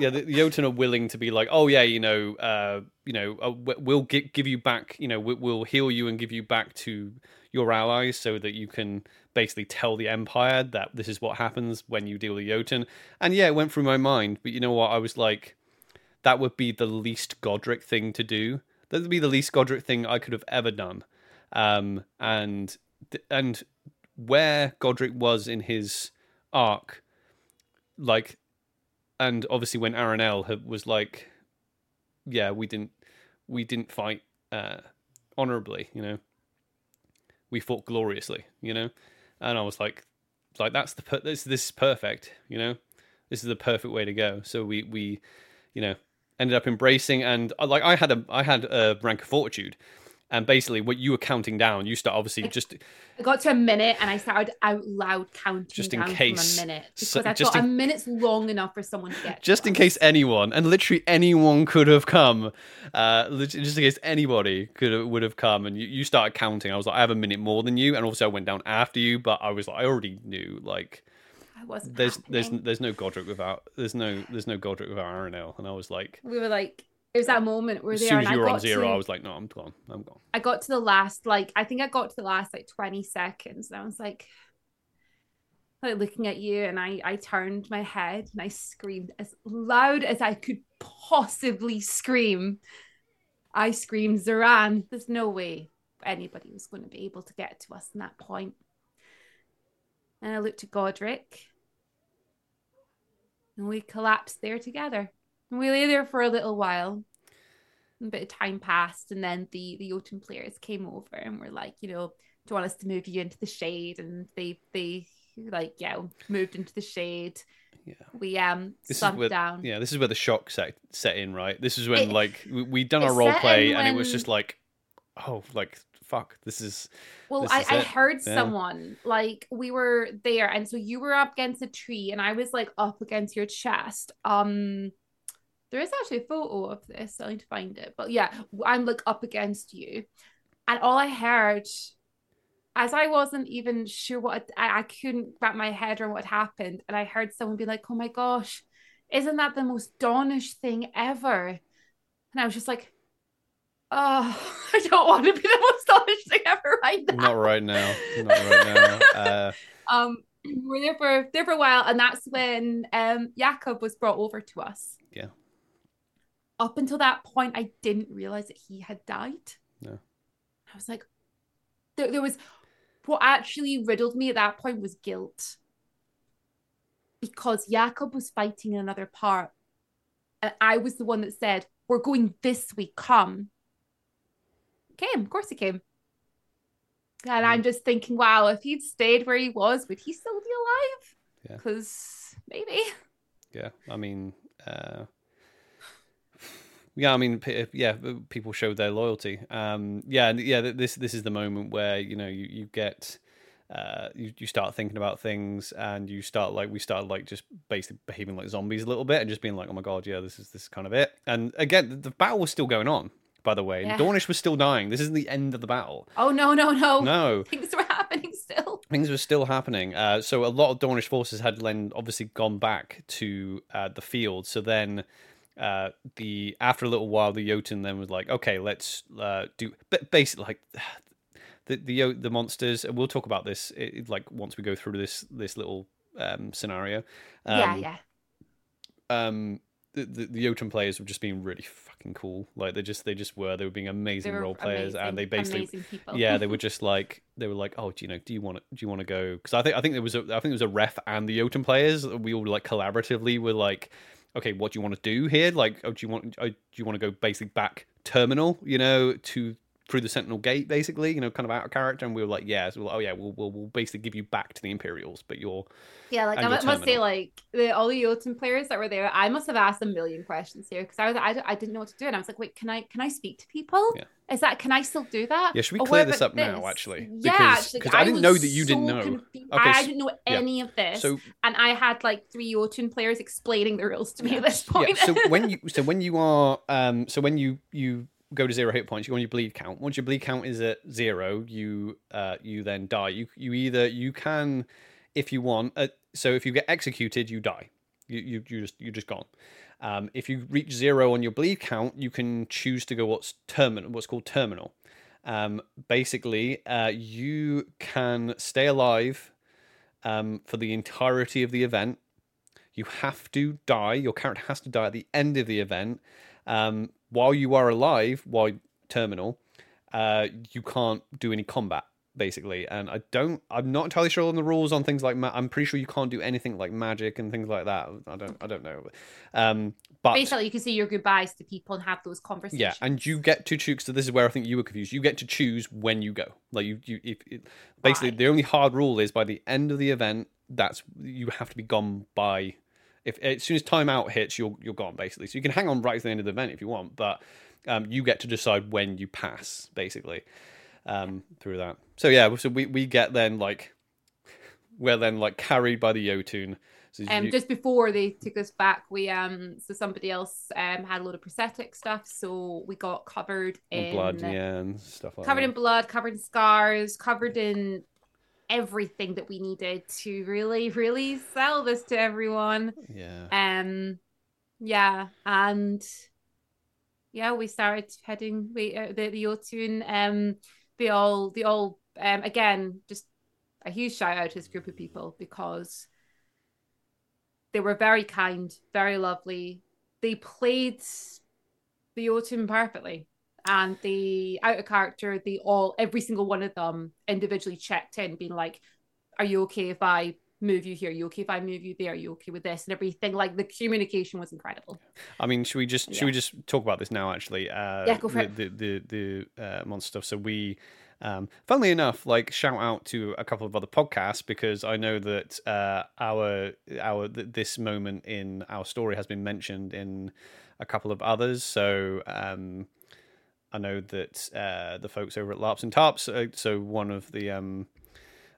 yeah, the, the Jotun are willing to be like, oh yeah, you know, uh, you know, uh, we- we'll gi- give you back, you know, we- we'll heal you and give you back to your allies, so that you can basically tell the Empire that this is what happens when you deal with Jotun. And yeah, it went through my mind, but you know what? I was like, that would be the least Godric thing to do. That would be the least Godric thing I could have ever done. Um, and and where Godric was in his arc, like and obviously when Aranel was like, yeah, we didn't we didn't fight uh, honorably, you know, we fought gloriously, you know, and I was like, like that's the per- this this is perfect, you know, this is the perfect way to go. So we we, you know, ended up embracing and uh, like I had a I had a rank of fortitude. And basically, what you were counting down, you start obviously just I got to a minute and I started out loud counting Just in down case- from a minute because so- I thought in- a minute's long enough for someone to get. just to in us. case anyone, and literally anyone could have come, uh, just in case anybody could have, would have come, and you, you started counting. I was like, I have a minute more than you, and also I went down after you, but I was like, I already knew, like, I wasn't. there's there's happening. there's no Godric without there's no there's no Godric without Aranel, and I was like, We were like, it was that moment where as soon as I you were on zero, to, I was like, no, I'm gone, I'm gone. I got to the last, like, I think I got to the last like twenty seconds, and I was like, like looking at you, and I I turned my head and I screamed as loud as I could possibly scream. I screamed, Zoran, there's no way anybody was going to be able to get to us in that point. And I looked at Godric, and we collapsed there together. And we lay there for a little while. A bit of time passed, and then the the Jotun players came over and were like, you know, do you want us to move you into the shade? And they they like yeah moved into the shade. Yeah. We um This is where- down. Yeah, this is where the shock set set in, right? This is when It- like we we'd done our role play, in and it was just like, oh, like fuck, this is Well, This I, is I heard Yeah. someone like we were there, and so you were up against a tree, and I was like up against your chest. Um, there is actually a photo of this. I need to find it, but yeah, I'm like up against you, and all I heard, as I wasn't even sure what I, I couldn't wrap my head around what happened, and I heard someone be like, "Oh my gosh, isn't that the most Dawnish thing ever?" And I was just like, "Oh, I don't want to be the most Dawnish thing ever right now." not right now, not right now. Uh, um we're there for there for a while and that's when um Jakob was brought over to us Yeah. up until that point I didn't realize that he had died No. I was like there, there was what actually riddled me at that point was guilt because Jakob was fighting in another part and I was the one that said, "We're going this week. Come." Came, of course he came. And I'm just thinking, wow, if he'd stayed where he was, would he still be alive? Yeah. Because maybe. Yeah, I mean, uh, yeah, I mean, p- yeah, people showed their loyalty. Um, yeah, and yeah, this this is the moment where you know you you get. Uh, you, you start thinking about things and you start like we started like just basically behaving like zombies a little bit and just being like oh my god yeah this is this is kind of it and again the, the battle was still going on by the way Yeah. Dawnish was still dying this isn't the end of the battle Oh no, no, no. no Things were happening still. things were still happening. Uh, so a lot of Dawnish forces had then obviously gone back to uh, the field. So then, uh, the after a little while, the Jotun then was like, okay, let's uh, do. But basically, like the the the monsters. And we'll talk about this it, like once we go through this this little um, scenario. Um, yeah, yeah. Um, the, the the Jotun players were just being really fucking cool. Like they just they just were. They were being amazing were role players, amazing, and they basically yeah, they were just like they were like, oh, do you know, do you want to, do you want to go? Because I think I think there was a I think there was a ref and the Jotun players. We all like collaboratively were like, okay, what do you want to do here? Like, oh, do you want oh, do you want to go basically back terminal? You know, to through the Sentinel Gate, basically, you know, kind of out of character. And we were like, yeah, so we're like, oh yeah, we'll, we'll we'll basically give you back to the Imperials, but you're Yeah, like I must say, like the all the Jotun players that were there, I must have asked a million questions here because I was I, I didn't know what to do, and I was like, wait, can I can I speak to people? Yeah. Is that can I still do that? Yeah, should we Or clear this up now, actually? Yeah, Because- actually, 'cause I didn't know that you didn't know. confused. Okay, I didn't know yeah. any of this, so and I had like three Jotun players explaining the rules to me at this point. Yeah, so when you so when you are um so when you you go to zero hit points, you go on your bleed count. Once your bleed count is at zero, you uh you then die. You you either you can if you want uh, so if you get executed, you die. You you you just you're just gone. Um, if you reach zero on your bleed count, you can choose to go what's terminal, what's called terminal. Um, basically, uh, you can stay alive um, for the entirety of the event. You have to die. Your character has to die at the end of the event. Um, while you are alive, while terminal, uh, you can't do any combat basically. And I don't. I'm not entirely sure on the rules on things like. Ma- I'm pretty sure you can't do anything like magic and things like that. I don't. I don't know. Um, but Basically, you can say your goodbyes to people and have those conversations. yeah, and you get to choose. So this is where I think you were confused. You get to choose when you go. Like you, you, if, it, basically Right. the only hard rule is by the end of the event, that's you have to be gone by. If as soon as timeout hits, you're you're gone basically. So you can hang on right to the end of the event if you want, but um, you get to decide when you pass basically um, through that. So yeah, so we we get then like we're then like carried by the Jotun. So Um, you- just before they took us back, we um, so somebody else um had a lot of prosthetic stuff, so we got covered in blood, yeah, and stuff like covered that. in blood, covered in scars, covered in everything that we needed to really, really sell this to everyone. yeah. Um, yeah, and yeah, we started heading. We uh, the the Jotun. Um, the all the all um again just a huge shout out to this group of people because they were very kind, very lovely. They played the autumn perfectly. And the out of character, they all, every single one of them individually checked in, being like, Are you okay if I move you here? Are you okay if I move you there? Are you okay with this? And everything. Like the communication was incredible. I mean, should we just should Yeah. we just talk about this now? Actually, uh, Yeah, go for the, it. The the the uh, monster stuff. So we, um, funnily enough, like shout out to a couple of other podcasts because I know that uh, our our th- this moment in our story has been mentioned in a couple of others. So um, I know that uh, the folks over at Larps and Tarps. Uh, so one of the um,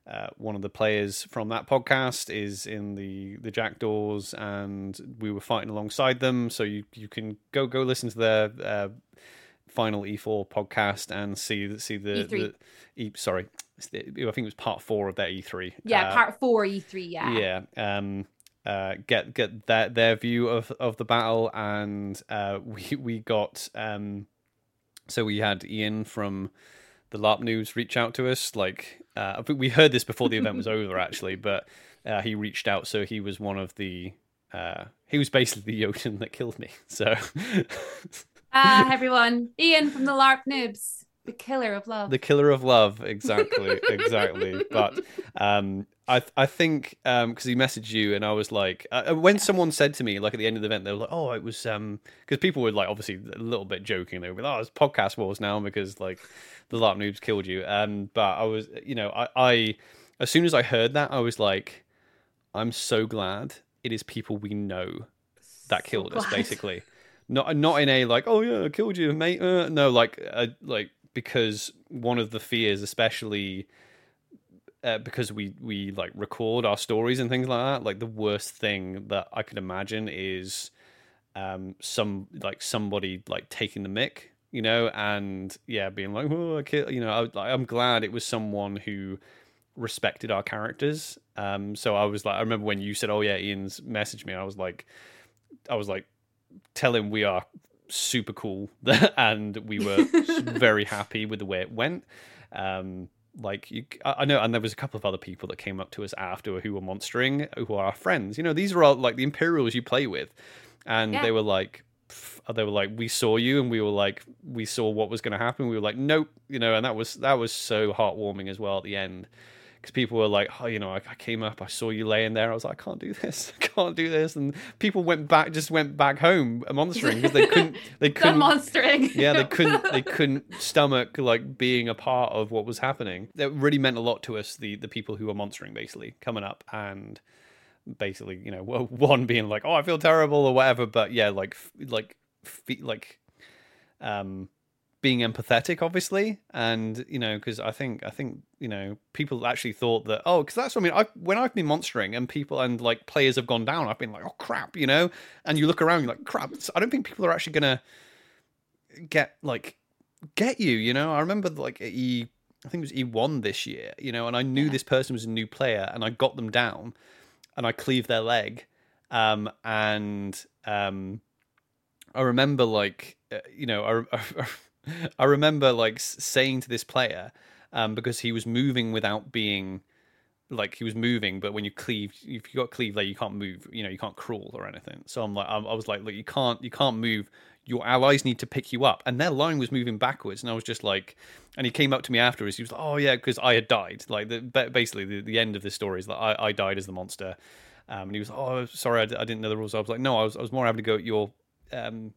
uh, one of the players from that podcast is in the the Jackdaws, and we were fighting alongside them. So you you can go go listen to their uh, final E4 podcast and see see the, E3. the E. Sorry, I think it was part four of their E3. Yeah, Uh, part four, E3, yeah. yeah um uh get get their their view of of the battle and uh we we got um so we had ian from the LARP Noobs reach out to us like uh i think we heard this before the event was over actually but uh he reached out so he was one of the uh he was basically the Jotun that killed me so Ah, everyone. Ian from the LARP Noobs. The killer of love. the killer of love exactly exactly. But um i i think um because he messaged you and i was like uh, when someone said to me like at the end of the event they were like oh it was um because people were like obviously a little bit joking. They were like oh it's podcast wars now because like the larp noobs killed you. Um but i was you know i i as soon as i heard that i was like i'm so glad it is people we know that So killed us glad. basically. Not not in a like oh yeah I killed you mate uh, no like uh, like because one of the fears especially uh, because we we like record our stories and things like that like the worst thing that i could imagine is um some like somebody like taking the mic you know and yeah being like oh kill, you know I, i'm glad it was someone who respected our characters. Um so i was like i remember when you said oh yeah ian's messaged me i was like i was like tell him we are super cool and we were very happy with the way it went. Um like you i know and there was a couple of other people that came up to us after who were monstering who are our friends. You know these are all like the imperials you play with. And Yeah. they were like pff, they were like we saw you and we were like we saw what was going to happen. We were like nope you know and that was that was so heartwarming as well at the end because people were like, oh, you know, I, I came up, I saw you laying there, I was like, I can't do this, I can't do this, and people went back, just went back home monstering because they couldn't, they couldn't, monstering. yeah, they couldn't, they couldn't stomach like being a part of what was happening. That really meant a lot to us, the the people who were monstering basically coming up and basically, you know, one being like, oh, I feel terrible or whatever, but yeah, like, like, like, um being empathetic obviously. And you know because i think i think you know people actually thought that oh because that's what i mean I, when i've been monstering and people and like players have gone down i've been like oh crap you know? And you look around you're like crap i don't think people are actually gonna get like get you you know? I remember like e i think it was e1 this year you know and i knew Yeah. this person was a new player and i got them down and i cleaved their leg. Um and um i remember like uh, you know i I remember like saying to this player, um, because he was moving without being like he was moving, but when you cleave, if you got cleave there, you can't move. You know, you can't crawl or anything. So I'm like, I, I was like, look, you can't, you can't move. Your allies need to pick you up, and their line was moving backwards, and I was just like, and he came up to me afterwards. He was like, oh yeah, because I had died. Like the, basically, the, the end of the story is that I, I died as the monster, um, and he was, oh sorry, I didn't know the rules. I was like, no, I was, I was more happy to go at your um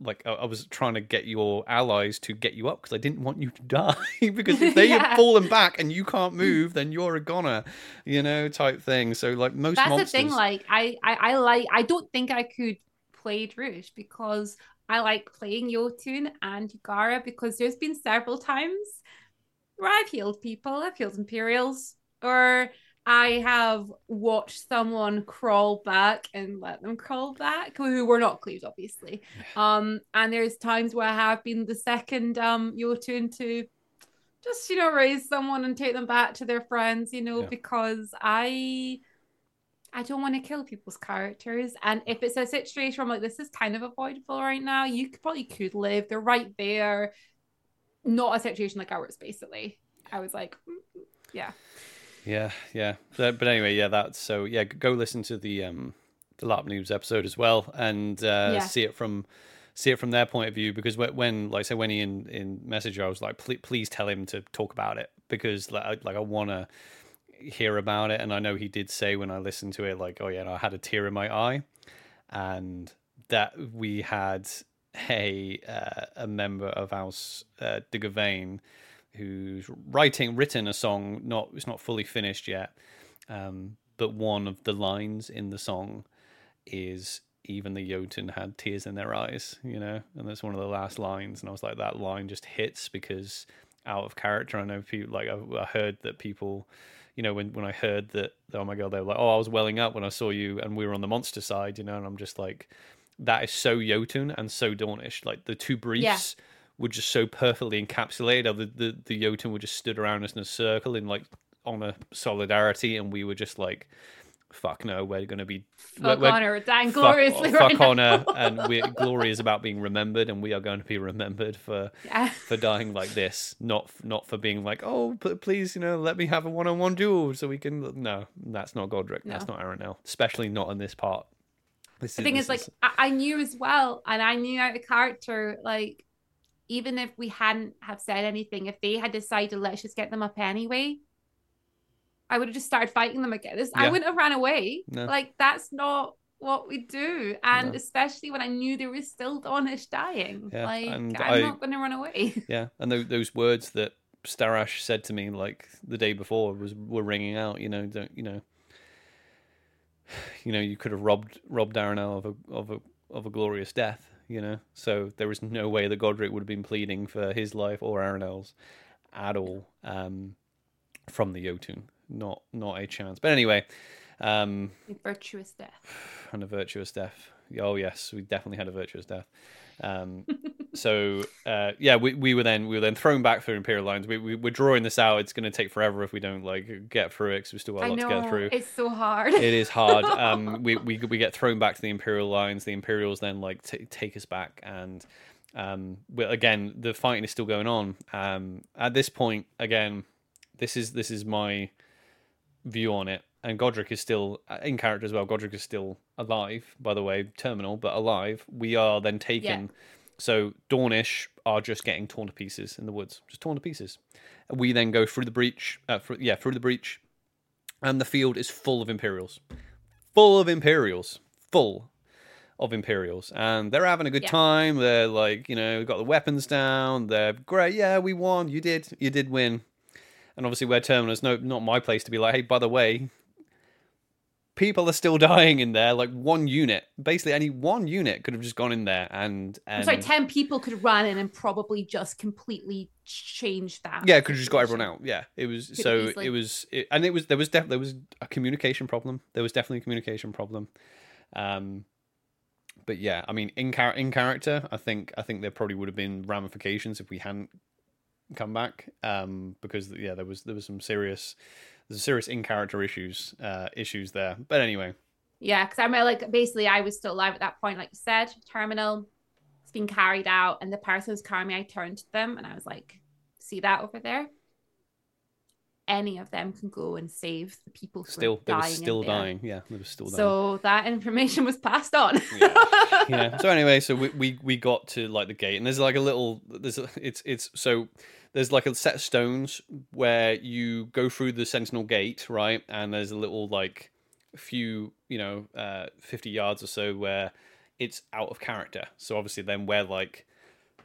like I, I was trying to get your allies to get you up because I didn't want you to die because if they Yeah. have fallen back and you can't move, then you're a goner, you know, type thing. So like most That's monsters, the thing. Like, I, I, I like. I don't think I could play Druj because I like playing Jotun and Yugara because there's been several times where I've healed people. I've healed Imperials, or I have watched someone crawl back and let them crawl back who were not cleaved, obviously. Um, and there's times where I have been the second um Jotun to just you know raise someone and take them back to their friends, you know, Yeah. because I I don't want to kill people's characters. And if it's a situation where I'm like, this is kind of avoidable right now, you could, probably could live. They're right there. Not a situation like ours, basically. I was like, mm, yeah. Yeah, yeah. But, but anyway, yeah, that's so yeah. Go listen to the um the LARP Noobs episode as well and uh, Yeah. see it from see it from their point of view because when, when like say when he in in message I was like please, please tell him to talk about it because like I, like I want to hear about it and I know he did say when I listened to it like oh yeah and I had a tear in my eye and that we had a uh, a member of House uh, de Gavain who's writing written a song not it's not fully finished yet um, but one of the lines in the song is even the Jotun had tears in their eyes you know? And that's one of the last lines and I was like that line just hits because out of character. I know people like I, I heard that people you know when when I heard that oh my god they were like oh I was welling up when I saw you and we were on the monster side you know? And I'm just like that is so Jotun and so Dawnish. Like the two briefs Yeah. Were just so perfectly encapsulated. The, the the Jotun were just stood around us in a circle in like honor solidarity, and we were just like, "Fuck no, we're going to be Fuck we're- on her, dying gloriously fuck right now. her, and we glory is about being remembered, and we are going to be remembered for yeah. for dying like this, not not for being like, oh, please, you know, let me have a one on one duel so we can. No, that's not Godric. That's not Aranel, especially not in this part. This the thing this is like I, I knew as well and i knew out of character like even if we hadn't have said anything, if they had decided let's just get them up anyway, I would have just started fighting them again. This, I wouldn't have ran away. No. Like that's not what we do. And No. especially when I knew there was still Dawnish dying. Yeah, Like I'm I- not gonna run away. Yeah, and those, those words that Starash said to me like the day before was were ringing out. You know, don't you know? You know, you could have robbed robbed Darnell of a of a of a glorious death. You know, so there was no way that Godric would have been pleading for his life or Aranel's at all um, from the Jotun. Not not a chance. But anyway, um, A virtuous death. and a virtuous death. Oh yes, we definitely had a virtuous death. Um, so uh, yeah, we, we were then we were then thrown back through Imperial lines. We, we we're drawing this out. It's going to take forever if we don't like get through it because we still got a lot to get through. it's so hard. It is hard. Um, we, we we get thrown back to the Imperial lines. The Imperials then like t- take us back, and um, we, again the fighting is still going on. Um, at this point, again, this is this is my view on it. And Godric is still uh, in character as well. Godric is still alive, by the way, terminal but alive. We are then taken. So Dawnish are just getting torn to pieces in the woods, just torn to pieces. We then go through the breach. Uh, through, yeah, through the breach, and the field is full of Imperials, full of Imperials, full of Imperials, and they're having a good Yeah. time. They're like, you know, we've got the weapons down. They're great. Yeah, we won. You did. You did win. And obviously, we're terminals. No, not my place to be like, hey, by the way, people are still dying in there. Like one unit, basically, any one unit could have just gone in there and and I'm sorry, ten people could run in and probably just completely change that. yeah, could have just got everyone out. Yeah, it was Could so easily. it was, it, and it was there was def- there was a communication problem. There was definitely a communication problem. Um, but yeah, I mean, in char- in character, I think I think there probably would have been ramifications if we hadn't come back. Um, because yeah, there was there was some serious there's serious in character issues uh issues there. But anyway, Yeah, because I remember like basically I was still alive at that point, like you said, terminal. It's been carried out, and the person was carrying me, I turned to them and I was like, "See that over there? Any of them can go and save the people still they dying were still there." dying. Yeah, they were still dying. So that information was passed on. Yeah. yeah. So anyway, so we, we we got to like the gate, and there's like a little there's a, it's it's so there's like a set of stones where you go through the Sentinel Gate, right? And there's a little like few you know uh 50 yards or so where it's out of character. So obviously then we're like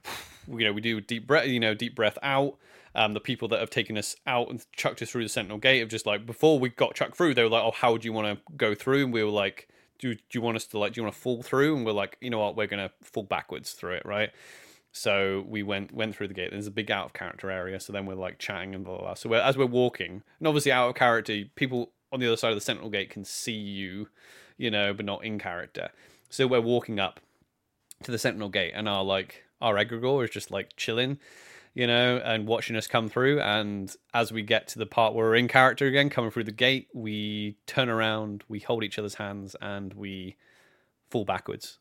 you know we do deep breath you know deep breath out um, the people that have taken us out and chucked us through the sentinel gate have just like before we got chucked through they were like oh how do you want to go through? And we were like do, do you want us to like do you want to fall through? And we're like you know what? We're gonna fall backwards through it right? So we went went through the gate. There's a big out of character area so then we're like chatting and blah blah, blah. so we're, as we're walking and obviously out of character people on the other side of the sentinel gate can see you you know but not in character. So we're walking up to the sentinel gate and our like our egregore is just like chilling you know and watching us come through. And as we get to the part where we're in character again coming through the gate we turn around we hold each other's hands and we fall backwards.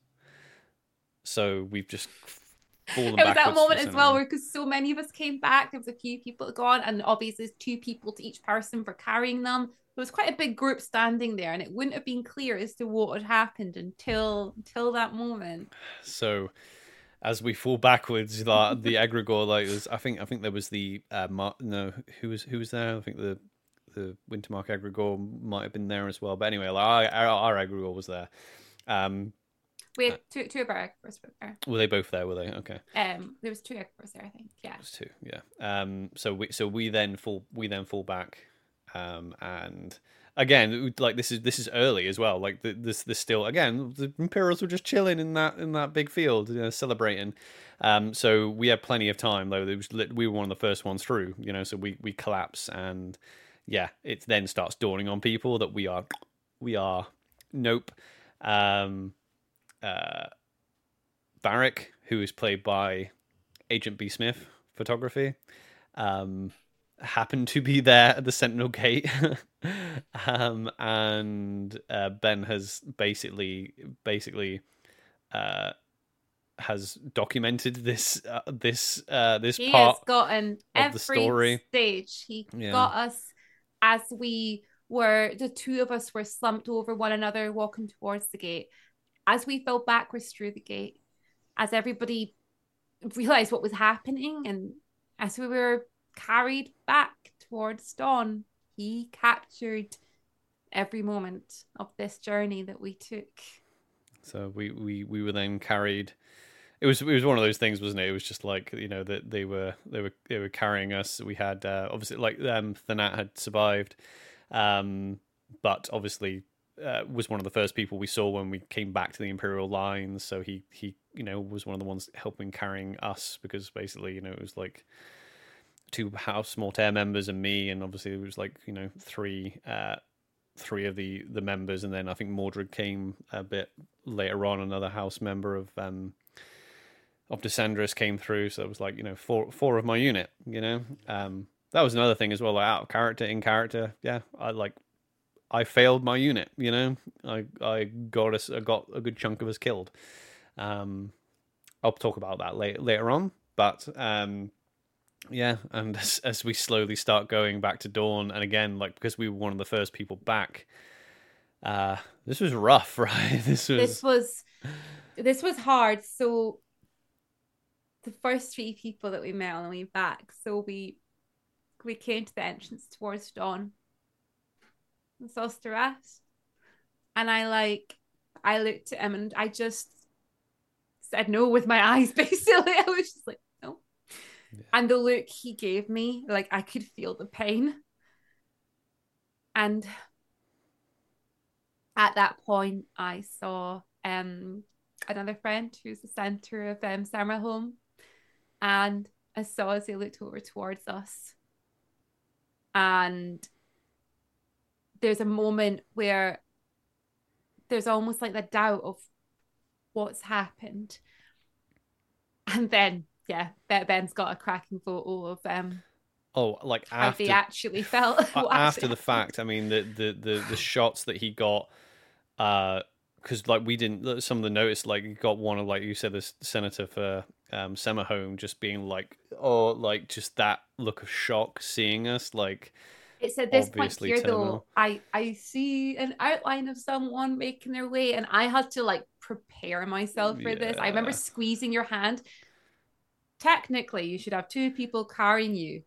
So we've just fallen it was that moment as well where because so many of us came back there was a few people gone and obviously there's two people to each person for carrying them. There was quite a big group standing there and it wouldn't have been clear as to what had happened until until that moment. So as we fall backwards the, the egregore like was i think i think there was the uh Mar- no who was who was there? I think the the wintermark egregore might have been there as well. But anyway like, our, our, our egregore was there. Um we had two two of our experts were there. were they both there were they? Okay. Um there was two experts there i think yeah. It was two, yeah. Um, so we so we then fall we then fall back, um, and again like this is this is early as well. Like this this still again the Imperials were just chilling in that in that big field, you know, celebrating. Um, so we had plenty of time though. Was we were one of the first ones through, you know. So we we collapse and yeah, it then starts dawning on people that we are we are nope. Um, uh, who is played by Agent B. Smith photography um happened to be there at the sentinel gate um and uh, ben has basically basically uh has documented this uh, this uh this he part has gotten of every the story. stage he Yeah. got us as we were the two of us were slumped over one another walking towards the gate as we fell backwards through the gate as everybody realized what was happening. And as we were carried back towards dawn, he captured every moment of this journey that we took. So we we we were then carried. It was it was one of those things, wasn't it? It was just like you know that they were they were they were carrying us. We had uh, obviously like um Thanat had survived, um, but obviously uh, was one of the first people we saw when we came back to the Imperial lines. So he he you know was one of the ones helping carrying us because basically you know it was like two House Mortaire members and me, and obviously it was like you know three uh, three of the the members, and then I think Mordred came a bit later on. Another House member of um of Descendris came through, so it was like you know four four of my unit. You know, um, that was another thing as well. Like out of character, in character, yeah, I like I failed my unit. You know, I I got us I got a good chunk of us killed. Um, I'll talk about that later later on, but um, yeah, and as, as we slowly start going back to dawn, and again, like because we were one of the first people back, uh, this was rough, right? This was This was this was hard. So the first three people that we met on the way back, so we we came to the entrance towards dawn. And saw Staras. And I like I looked at him and I just said no with my eyes, basically. I was just like. And the look he gave me, like I could feel the pain. And at that point, I saw um another friend who's the center of um Summer Home, and I saw as they looked over towards us, and there's a moment where there's almost like the doubt of what's happened, and then yeah, Ben- Ben's got a cracking photo of um oh like how after they actually felt after the fact. I mean the the the, the shots that he got. uh because like we didn't some of the notice like you got one of like you said this senator for um Summer Home just being like oh like just that look of shock seeing us like It's at this point here terminal. though, I I see an outline of someone making their way, and I had to like prepare myself for this. I remember squeezing your hand. Technically, you should have two people carrying you.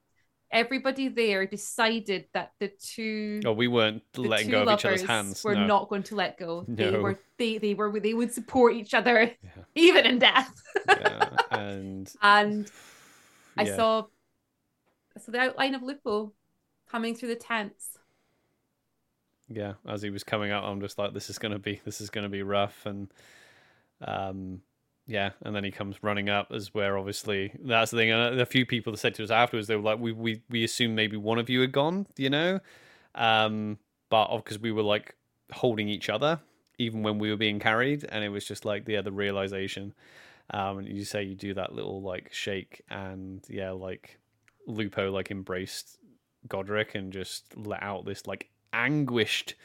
Everybody there decided that the two oh we weren't letting go of each other's hands were no. not going to let go. They No. were they they were they would support each other Yeah. even in death. yeah. and and I yeah. saw so the outline of Lupo coming through the tents. yeah as he was coming out i'm just like this is gonna be this is gonna be rough and um yeah and then he comes running up as where obviously that's the thing. And a few people that said to us afterwards they were like we we, we assumed maybe one of you had gone you know? Um but because we were like holding each other even when we were being carried and it was just like yeah the realization. Um and you say you do that little like shake and yeah like lupo like embraced godric and just let out this like anguished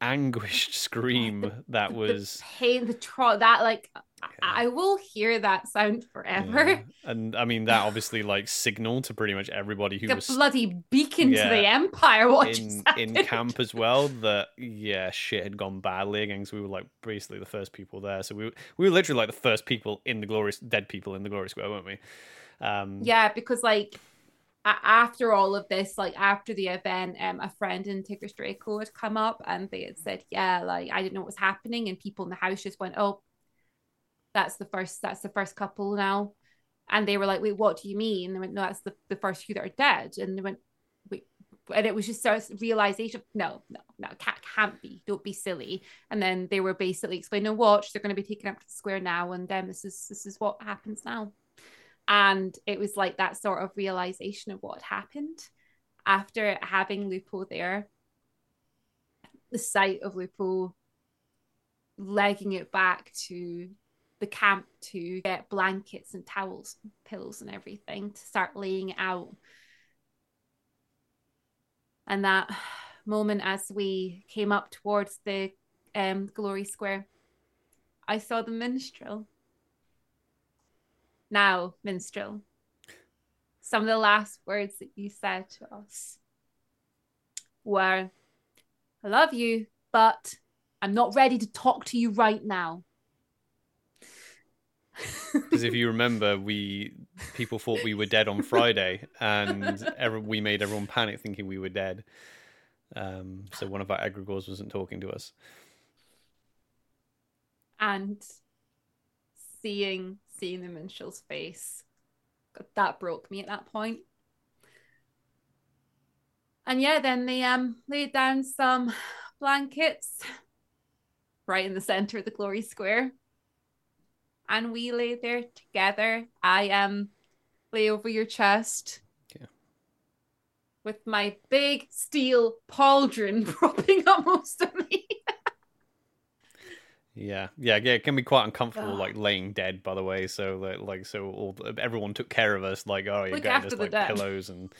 anguished scream that was the pain, the tro that like I, I will hear that sound forever. yeah. and i mean that obviously like signaled to pretty much everybody who a was bloody beacon to the empire. In in camp as well that yeah shit had gone badly again because we were like basically the first people there so we were, we were literally like the first people in the glorious dead people in the glorious square weren't we um Yeah, because like after all of this, like after the event, um, a friend in Tigris Draco had come up and they had said, "Yeah, like I didn't know what was happening," and people in the house just went, "Oh, that's the first, that's the first couple now," and they were like, "Wait, what do you mean?" And they went, "No, that's the the first few that are dead," and they went, "Wait." And it was just sort of realization. No, no, no, can't, can't be. Don't be silly. And then they were basically explaining, no "Watch, they're going to be taken up to the square now, and then this is this is what happens now." and it was like that sort of realization of what happened after having Lupo there. The sight of Lupo legging it back to the camp to get blankets and towels, pillows, and everything to start laying out. And that moment as we came up towards the um, Glory Square, I saw the minstrel now, minstrel, some of the last words that you said to us were, I love you, but I'm not ready to talk to you right now. Because if you remember, we people thought we were dead on Friday, and every, we made everyone panic thinking we were dead. Um, so one of our egregores wasn't talking to us. And seeing seeing the minstrel's face, that broke me at that point. And yeah, then they um laid down some blankets right in the center of the glory square. And we lay there together. I um lay over your chest. Yeah. With my big steel pauldron propping up most of me. Yeah, yeah, yeah. It can be quite uncomfortable, like laying dead. By the way, so like, like so, all everyone took care of us. Like, oh, you're Look getting us like dead. pillows and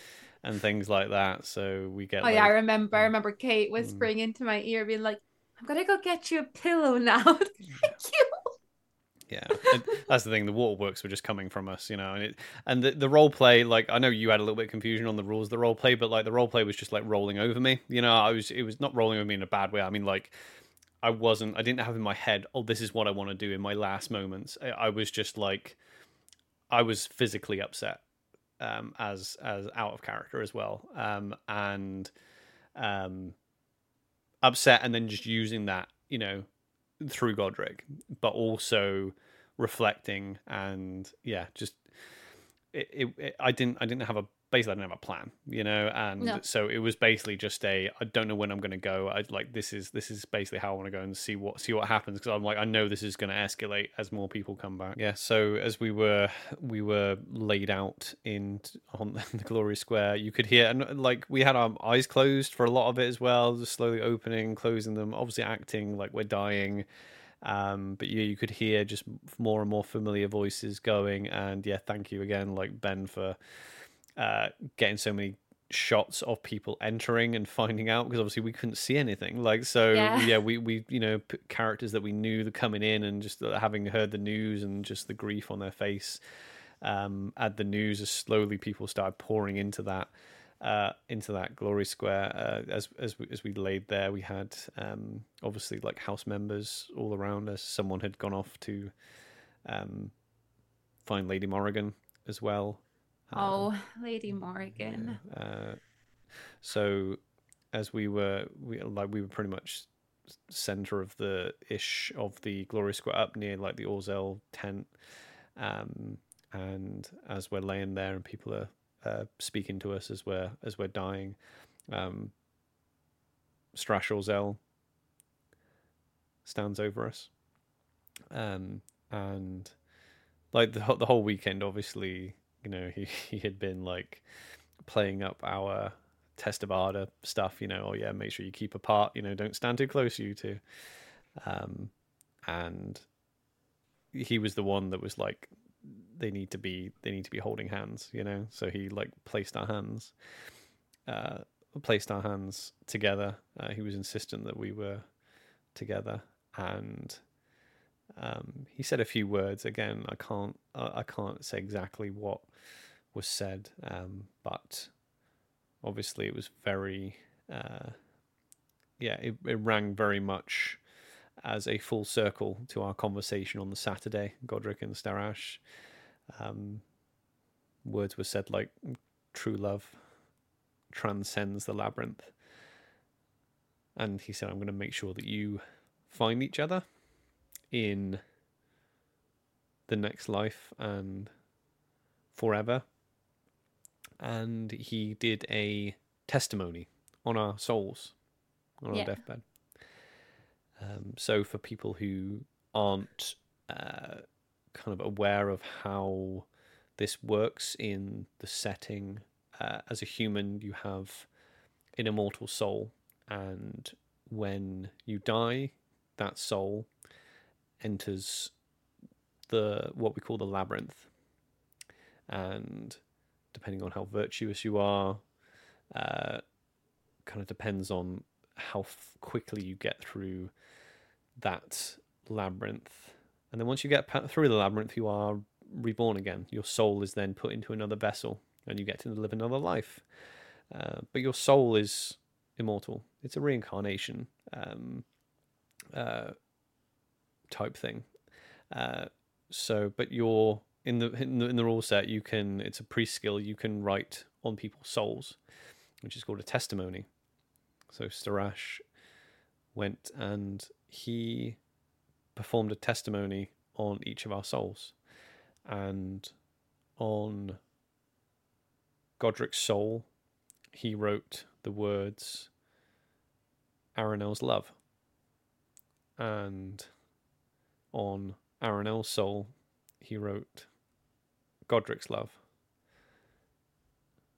and things like that. So we get. Oh yeah, I like, remember. I Mm. remember Kate whispering into my ear, being like, "I'm gonna go get you a pillow now." Thank you. Yeah, that's the thing. The waterworks were just coming from us, you know, and it and the, the role play. Like I know you had a little bit of confusion on the rules of the role play, but like the role play was just like rolling over me. You know, I was it was not rolling over me in a bad way. I mean, like I wasn't. I didn't have in my head, oh, this is what I want to do in my last moments. I, I was just like, I was physically upset, um, as as out of character as well, um, and um, upset, and then just using that, you know, through Godric, but also reflecting and yeah, just it, it, it- I didn't I didn't have a basically I didn't have a plan, you know, and No. so it was basically just a I don't know when I'm going to go. I like this is this is basically how I want to go and see what see what happens because I'm like I know this is going to escalate as more people come back. Yeah, so as we were we were laid out in on the glory square, you could hear and like we had our eyes closed for a lot of it as well, just slowly opening, closing them, obviously acting like we're dying. Um, but yeah, you could hear just more and more familiar voices going, and yeah, thank you again, like Ben, for uh, getting so many shots of people entering and finding out because obviously we couldn't see anything. Like so, Yeah. yeah, we we you know characters that we knew the coming in and just uh, having heard the news and just the grief on their face um, at the news as slowly people started pouring into that uh, into that glory square. Uh, as as we, as we laid there, we had um, obviously like house members all around us. Someone had gone off to um, find Lady Morrigan as well. Um, Oh, Lady Morgan. uh, so as we were we like we were pretty much center of the ish of the glory square up near like the Orzel tent um and as we're laying there and people are uh, speaking to us as we're as we're dying um Starash Orzel stands over us um and like the, the whole weekend obviously you know he, he had been like playing up our Test of Ardor stuff, you know, oh yeah, make sure you keep apart, you know, don't stand too close, you two. Um, and he was the one that was like, they need to be, they need to be holding hands, you know. So he like placed our hands, uh, placed our hands together. Uh, he was insistent that we were together, and um, he said a few words. Again, I can't, I can't say exactly what was said, um, but obviously it was very uh, yeah it, it rang very much as a full circle to our conversation on the saturday godric and starash um, words were said like true love transcends the labyrinth. And he said i'm going to make sure that you find each other in the next life and forever and he did a testimony on our souls on Yeah. our deathbed. Um, so for people who aren't uh, kind of aware of how this works in the setting, uh, as a human, you have an immortal soul, and when you die, that soul enters the what we call the labyrinth, and depending on how virtuous you are, uh, kind of depends on how f- quickly you get through that labyrinth. And then once you get through the labyrinth, you are reborn again. Your soul is then put into another vessel, and you get to live another life. Uh, but your soul is immortal. It's a reincarnation um, uh, type thing. Uh, so, but you're in the in the in the rule set. You can. It's a pre skill. You can write on people's souls, which is called a testimony. So Starash went and he performed a testimony on each of our souls, and on Godric's soul, he wrote the words Aranel's love. And on Aranel's soul, he wrote Godric's love.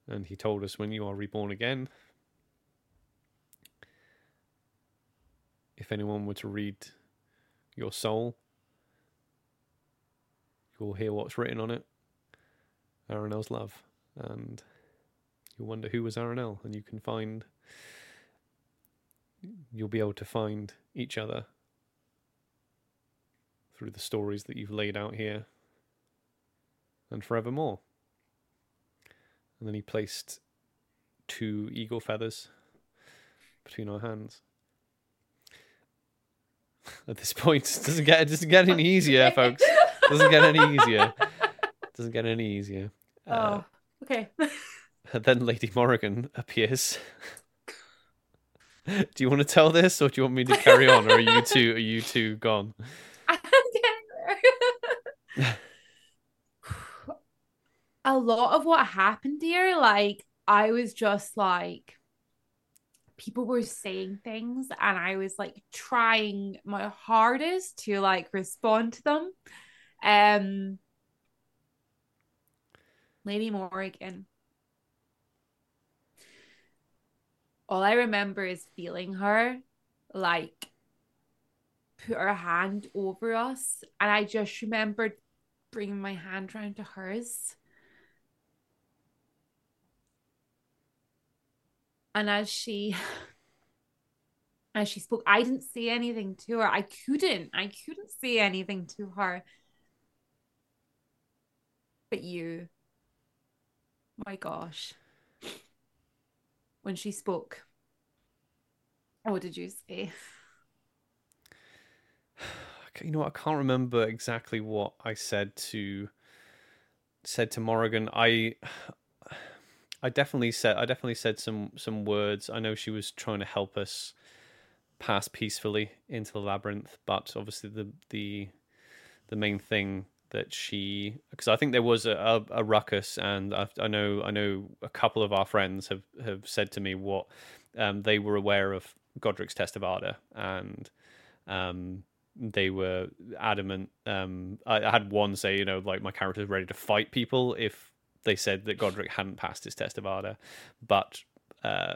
And he told us when you are reborn again, if anyone were to read your soul, you'll hear what's written on it Aranel's love. And you'll wonder who was Aranel, and you can find you'll be able to find each other through the stories that you've laid out here and forevermore. And then he placed two eagle feathers between our hands. At this point, it doesn't get it doesn't get any easier, folks. It doesn't get any easier. It doesn't get any easier. Oh, uh, okay. then Lady Morrigan appears. do you want to tell this, or do you want me to carry on, or are you two are you two gone? A lot of what happened here, like I was just like, people were saying things, and I was like trying my hardest to like respond to them. Um, Lady Morgan. all I remember is feeling her like put her hand over us. And I just remembered bringing my hand round to hers. And as she as she spoke, I didn't say anything to her. I couldn't. I couldn't say anything to her. But you, my gosh when she spoke. What did you say? You know? I can't remember exactly what I said to said to Morrigan. I I definitely said I definitely said some some words. I know she was trying to help us pass peacefully into the labyrinth, but obviously the the the main thing that she because I think there was a, a, a ruckus, and I, I, know I know a couple of our friends have have said to me what um, they were aware of Godric's Test of Ardor, and um, they were adamant. Um, I, I, had one say, you know, like my character's ready to fight people if they said that Godric hadn't passed his Test of Ardor, but uh,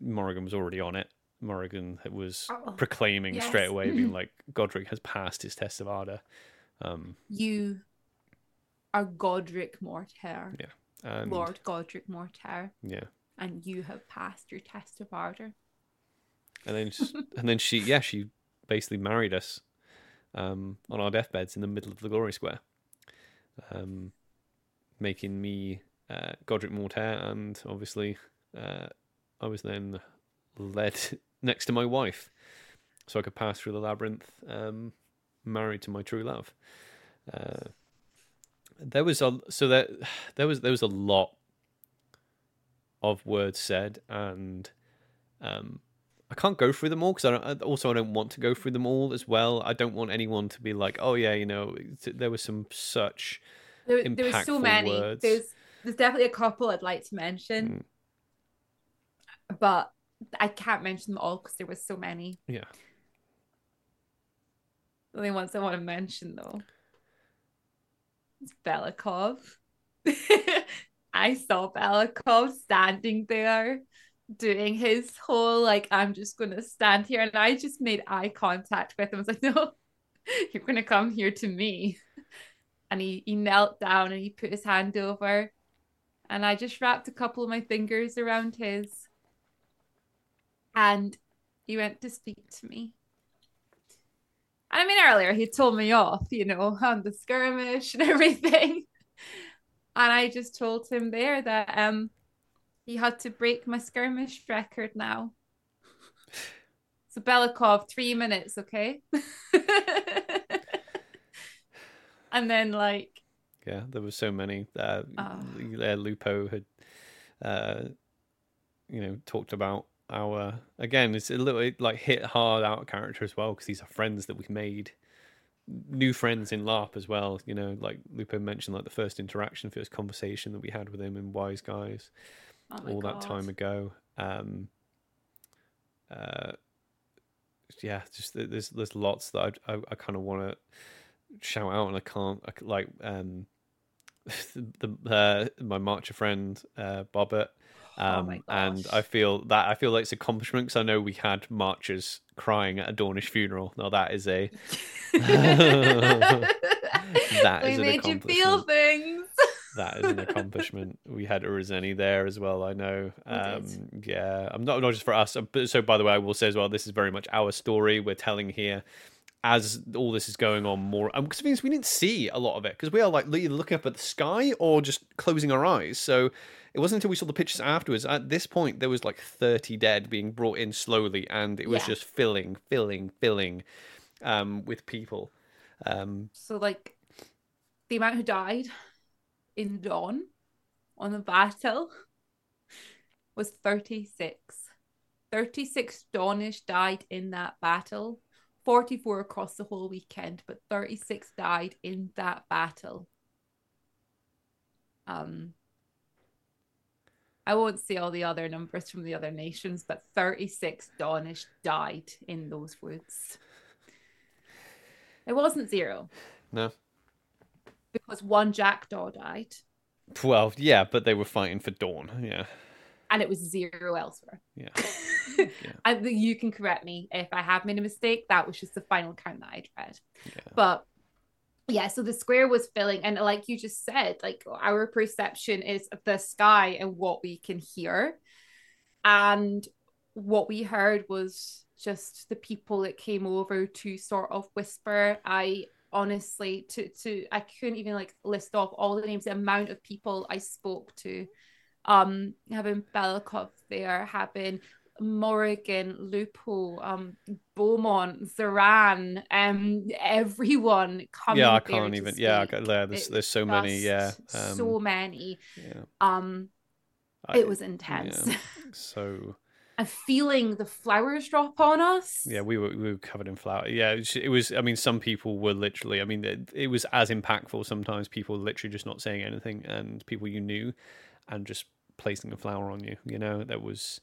Morrigan was already on it. Morrigan was oh, proclaiming yes. straight away, being like, Godric has passed his Test of Ardor. Um, you are Godric Mortaire. Yeah. And, Lord Godric Mortaire. Yeah. And you have passed your test of ardor. And then, and then she, yeah, she basically married us um, on our deathbeds in the middle of the glory square, um, making me uh, Godric Mortaire, and obviously, uh, I was then led next to my wife, so I could pass through the labyrinth um, married to my true love. Uh, there was a so that there was there was a lot of words said, and um, I can't go through them all because I don't, also I don't want to go through them all as well. I don't want anyone to be like, oh yeah, you know, there was some such there, there was so many. Words. There's there's definitely a couple I'd like to mention, mm. but I can't mention them all because there was so many. Yeah. The only ones I want to mention though is Belikov. I saw Belikov standing there doing his whole like I'm just gonna stand here and I just made eye contact with him. I was like, no, you're gonna come here to me. And he, he knelt down and he put his hand over and I just wrapped a couple of my fingers around his and he went to speak to me. And I mean, earlier he told me off, you know, on the skirmish and everything. And I just told him there that um he had to break my skirmish record now. So Belikov, three minutes, okay? and then like Yeah, there were so many. Uh, Oh. Lupo had, uh, you know, talked about our again. It's a little it, like hit hard out character as well because these are friends that we made, new friends in LARP as well. You know, like Lupo mentioned, like the first interaction, first conversation that we had with him in Wise Guys oh all God. that time ago. Um, uh, yeah, just there's there's lots that I I, I kind of want to shout out and I can't I, like um the uh, my marcher friend uh Bobbert. Oh Um, my and. I feel that I feel like it's accomplishment because I know we had marchers crying at a Dawnish funeral. Now that is a That we is an made you feel. That is an accomplishment. we had Urizeni there as well. I know. Um, yeah, I'm not not just for us. uh, But so by the way, I will say as well, this is very much our story we're telling here. As all this is going on, more because it means we didn't see a lot of it because we are like either looking up at the sky or just closing our eyes. So it wasn't until we saw the pictures afterwards. At this point, there was like 30 dead being brought in slowly, and it was Yeah. just filling, filling, filling um, with people. Um, So like the amount who died in Dawn on the battle was 36. 36 Dawnish died in that battle. 44 across the whole weekend, but 36 died in that battle. Um I won't say all the other numbers from the other nations, but 36 Dawnish died in those woods. It wasn't zero no, because one jackdaw died well, yeah, but they were fighting for Dawn. Yeah, and it was zero elsewhere. yeah. and you can correct me if I have made a mistake. That was just the final count that I'd read. Yeah. But yeah, so the square was filling, and like you just said, like our perception is of the sky and what we can hear. And what we heard was just the people that came over to sort of whisper. I honestly to to I couldn't even like list off all the names, the amount of people I spoke to. Um having Belikov there, having Morrigan, Lupo, um, Beaumont, Zoran, um, everyone coming. yeah, I can't even. Yeah, I yeah, there's It there's so many. Yeah, um, so many. yeah. Um, I- it was intense. yeah. So and feeling the flowers drop on us. yeah, we were we were covered in flour. Yeah, it was, it was. I mean, some people were literally. I mean, it, it was as impactful. Sometimes people literally just not saying anything, and people you knew, and just placing a flower on you. You know, that was.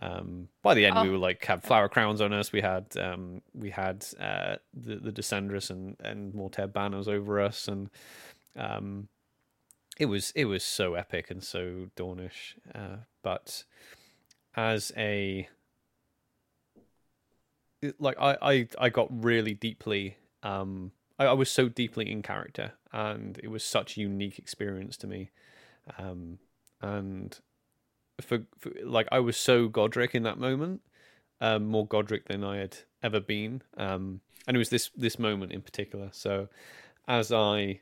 Um, by the end, we Oh. were like had flower crowns on us. We had um, we had uh, the the Descendress and and Mortaire banners over us, and um, it was it was so epic and so Dawnish. Uh, but as a like I, I I got really deeply um I, I was so deeply in character and it was such a unique experience to me. Um and for, for like I was so Godric in that moment um more Godric than I had ever been. Um and it was this this moment in particular. So as I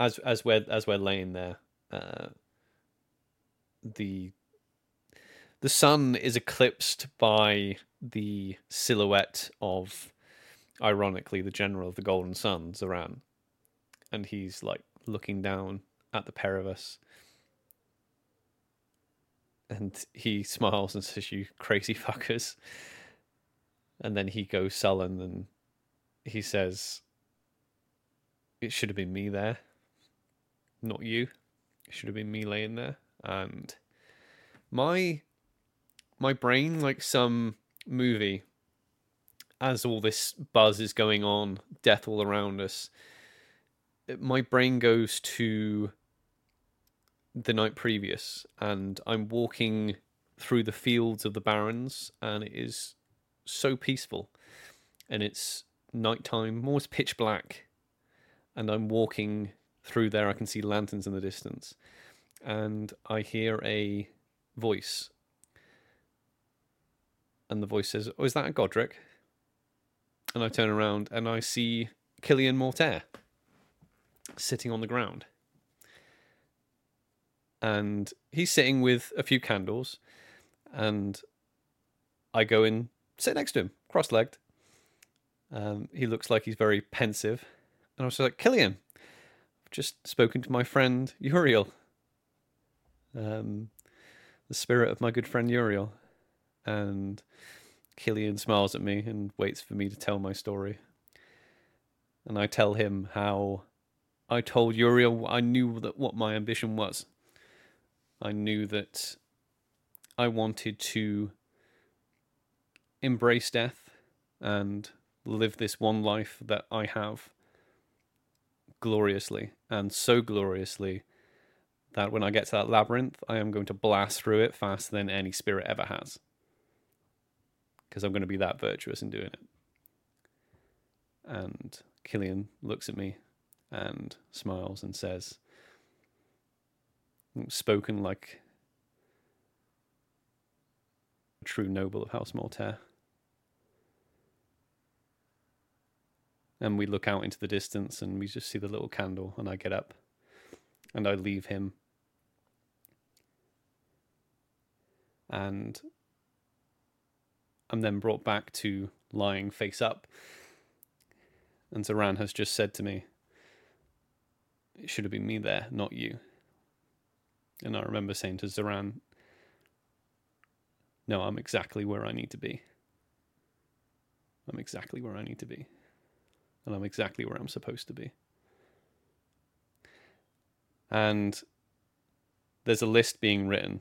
as as we're as we're laying there uh the the sun is eclipsed by the silhouette of ironically the general of the golden sun zoran and he's like looking down at the pair of us. And he smiles and says you crazy fuckers. And then he goes sullen and he says it should have been me there not you. It should have been me laying there and my my brain like some movie as all this buzz is going on death all around us my brain goes to the night previous and i'm walking through the fields of the barrens and it is so peaceful and it's nighttime almost pitch black and i'm walking through there. I can see lanterns in the distance and i hear a voice and the voice says, "Oh, is that a Godric?" And I turn around and I see Killian Mortaire sitting on the ground, and he's sitting with a few candles, and I go and sit next to him, cross-legged, Um, he looks like he's very pensive. And I was like, Killian, I've just spoken to my friend Uriel. Um, the spirit of my good friend Uriel. And Killian smiles at me and waits for me to tell my story. And I tell him how I told Uriel I knew that what my ambition was. I knew that I wanted to embrace death and live this one life that I have gloriously and so gloriously that when I get to that labyrinth, I am going to blast through it faster than any spirit ever has. Because I'm going to be that virtuous in doing it. And Killian looks at me and smiles and says, spoken like a true noble of House Mortaire. And we look out into the distance and we just see the little candle, and I get up and I leave him. And I'm then brought back to lying face up. And Zoran has just said to me, It should have been me there, not you. And I remember saying to Zoran, No, I'm exactly where I need to be. I'm exactly where I need to be. And I'm exactly where I'm supposed to be. And there's a list being written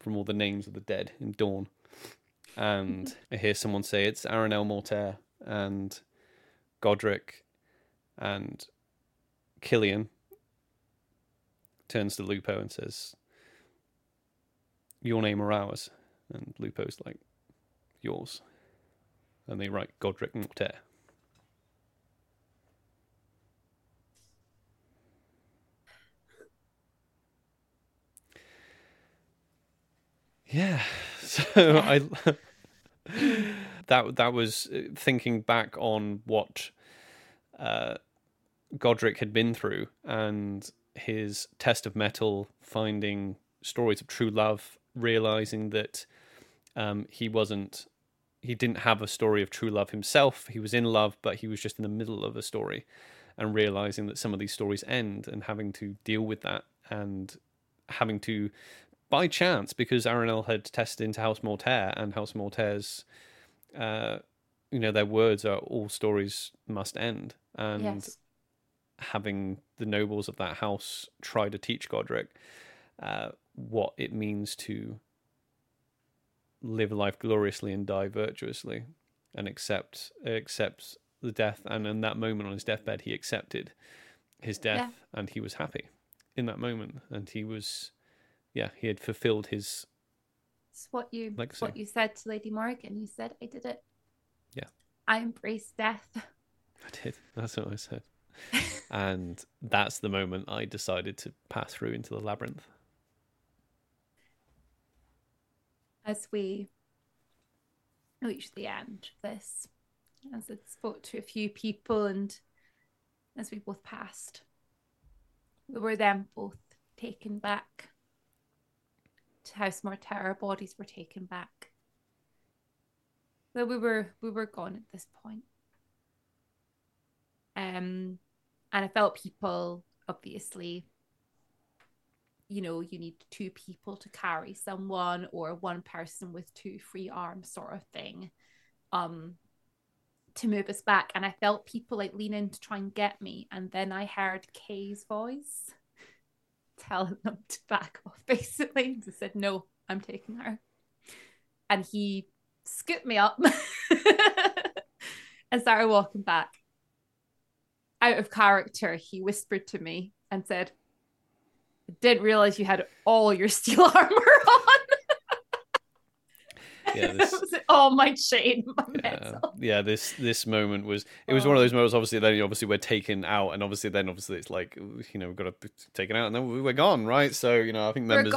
from all the names of the dead in Dawn. And I hear someone say it's Aranel Mortaire and Godric and Killian turns to Lupo and says, Your name or ours? And Lupo's like, Yours. And they write Godric Mortaire. Yeah. So I that that was thinking back on what uh, Godric had been through and his test of mettle, finding stories of true love, realizing that um, he wasn't, he didn't have a story of true love himself. He was in love, but he was just in the middle of a story, and realizing that some of these stories end, and having to deal with that, and having to, by chance, because Aranel had tested into House Mortaire, and House Mortaire's, uh, you know, their words are all stories must end, and. Yes. Having the nobles of that house try to teach Godric uh, what it means to live life gloriously and die virtuously, and accept accept the death. And in that moment on his deathbed, he accepted his death, and he was happy in that moment. And he was, yeah, he had fulfilled his. It's what you Legacy. what you said to Lady Morgan. You said, "I did it." Yeah. I embraced death. I did. That's what I said. and that's the moment I decided to pass through into the labyrinth. As we reach the end of this, as I spoke to a few people, and as we both passed, we were then both taken back to House Mortaire. Our bodies were taken back. But we were we were gone at this point. Um, and I felt people obviously you know you need two people to carry someone or one person with two free arms sort of thing um to move us back and i felt people like lean in to try and get me and then i heard kay's voice telling them to back off basically. I said no i'm taking her. And he scooped me up and started walking back. Out of character, he whispered to me and said, I didn't realize you had all your steel armor on. Yeah, this- was all my chain, my yeah, yeah this this moment was it was one of those moments obviously then obviously we're taken out and obviously then obviously it's like you know we've got to be taken out and then we- we're gone right? So you know i think members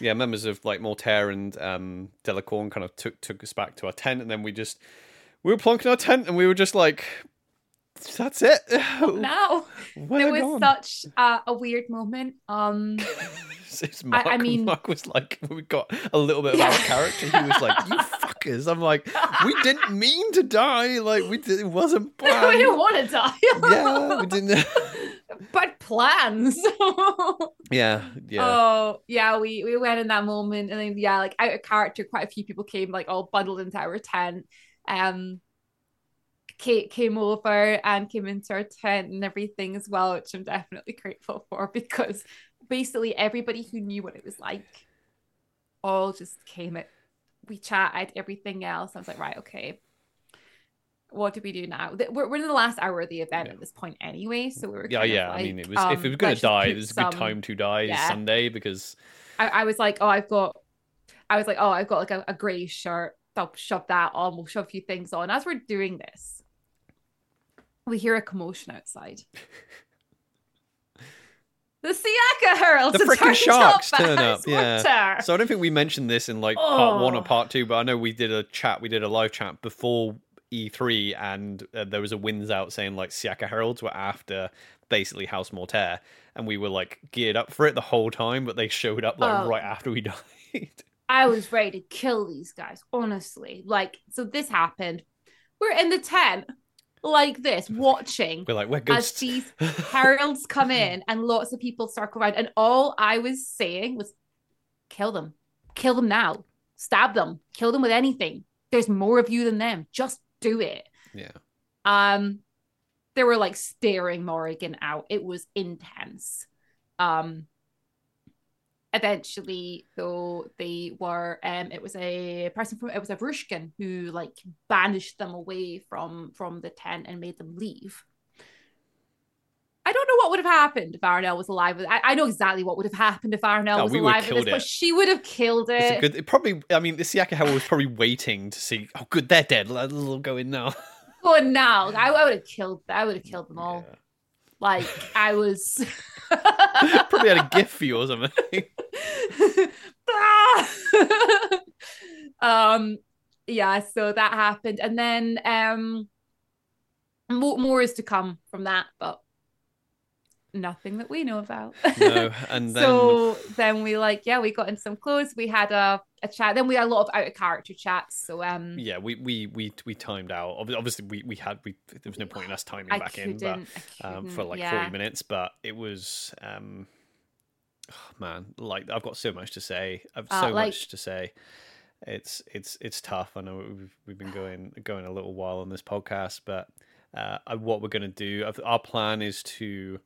yeah members of like mortaire and um delacorn kind of took took us back to our tent and then we just we were plonking our tent and we were just like that's it Now We're it was such a, a weird moment. Um, Mark, I mean- Mark was like, we got a little bit of our character. He was like, "You fuckers!" I'm like, we didn't mean to die. Like we did, it wasn't planned. we didn't want to die. yeah, we didn't. but plans. yeah, yeah. Oh yeah, we we went in that moment, and then yeah, like out of character, quite a few people came like all bundled into our tent. Um, Kate came over and came into our tent and everything as well, which I'm definitely grateful for because basically everybody who knew what it was like all just came at we chatted everything else. I was like, right, okay. What do we do now? We're, we're in the last hour of the event Yeah. at this point anyway, so we were yeah, yeah. I mean, it was if it um, was gonna die, it was a some- good time to die. Yeah. Sunday because I, I was like, oh, I've got, I was like, oh, I've got like a, a grey shirt. I'll shove that on. We'll shove a few things on. As we're doing this, we hear a commotion outside. the Siaka Heralds The frickin' sharks up turn up, yeah. winter. So I don't think we mentioned this in like part one or Oh. part two, but I know we did a chat, we did a live chat before E3, and uh, there was a winds out saying like Siaka Heralds were after basically House Mortaire, and we were like geared up for it the whole time, but they showed up like Oh. right after we died. I was ready to kill these guys, honestly. Like, so this happened. We're in the tent like this, watching we're like, we're as ghosts. these heralds come in and lots of people circle around. And all I was saying was, kill them, kill them now, stab them, kill them with anything. There's more of you than them. Just do it. yeah. Um, they were like staring Morrigan out. It was intense. Um, eventually, though, they were um, it was a person from it was a Varushkan who like banished them away from from the tent and made them leave. I don't know what would have happened if Aranel was alive. I, I know exactly what would have happened if Aranel Oh, was alive this, but she would have killed it. Good. It probably. I mean, the Siaka Herald was probably waiting to see. Oh, good, they're dead. Let- Let's go in now. Oh, now I, I would have killed. I would have killed them all. Yeah. Like I was. probably had a gift for you or something. um yeah so that happened and then um more, more is to come from that but nothing that we know about no, and then so then we like yeah we got in some clothes we had a, a chat then we had a lot of out of character chats so um yeah, we we we we timed out. Obviously, we we had we. There was no point in us timing I back in, but um, for like yeah. forty minutes. But it was um, oh, man, like I've got so much to say. I've Uh, so like- much to say. It's it's it's tough. I know we've we've been going going a little while on this podcast, but uh, what we're gonna do. Our plan is to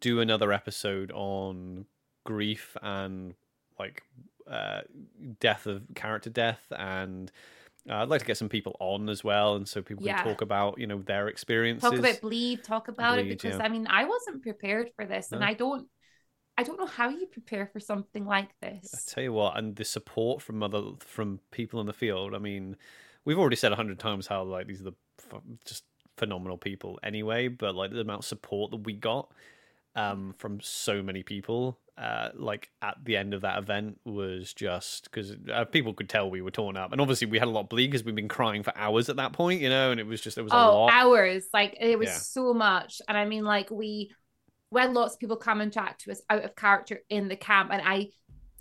do another episode on grief and like uh, death of character death and uh, I'd like to get some people on as well, and so people Yeah. can talk about you know their experiences. talk about bleed talk about it because yeah. i mean i wasn't prepared for this and i don't i don't know how you prepare for something like this. I tell you what, and the support from other from people in the field. I mean, we've already said a hundred times how like these are the just phenomenal people anyway, but like the amount of support that we got um, from so many people, uh, like at the end of that event was just because uh, people could tell we were torn up, and obviously we had a lot of bleed because we've been crying for hours at that point, you know, and it was just it was a oh lot. hours. Like it was Yeah. so much. And i mean like we we had lots of people come and chat to us out of character in the camp and i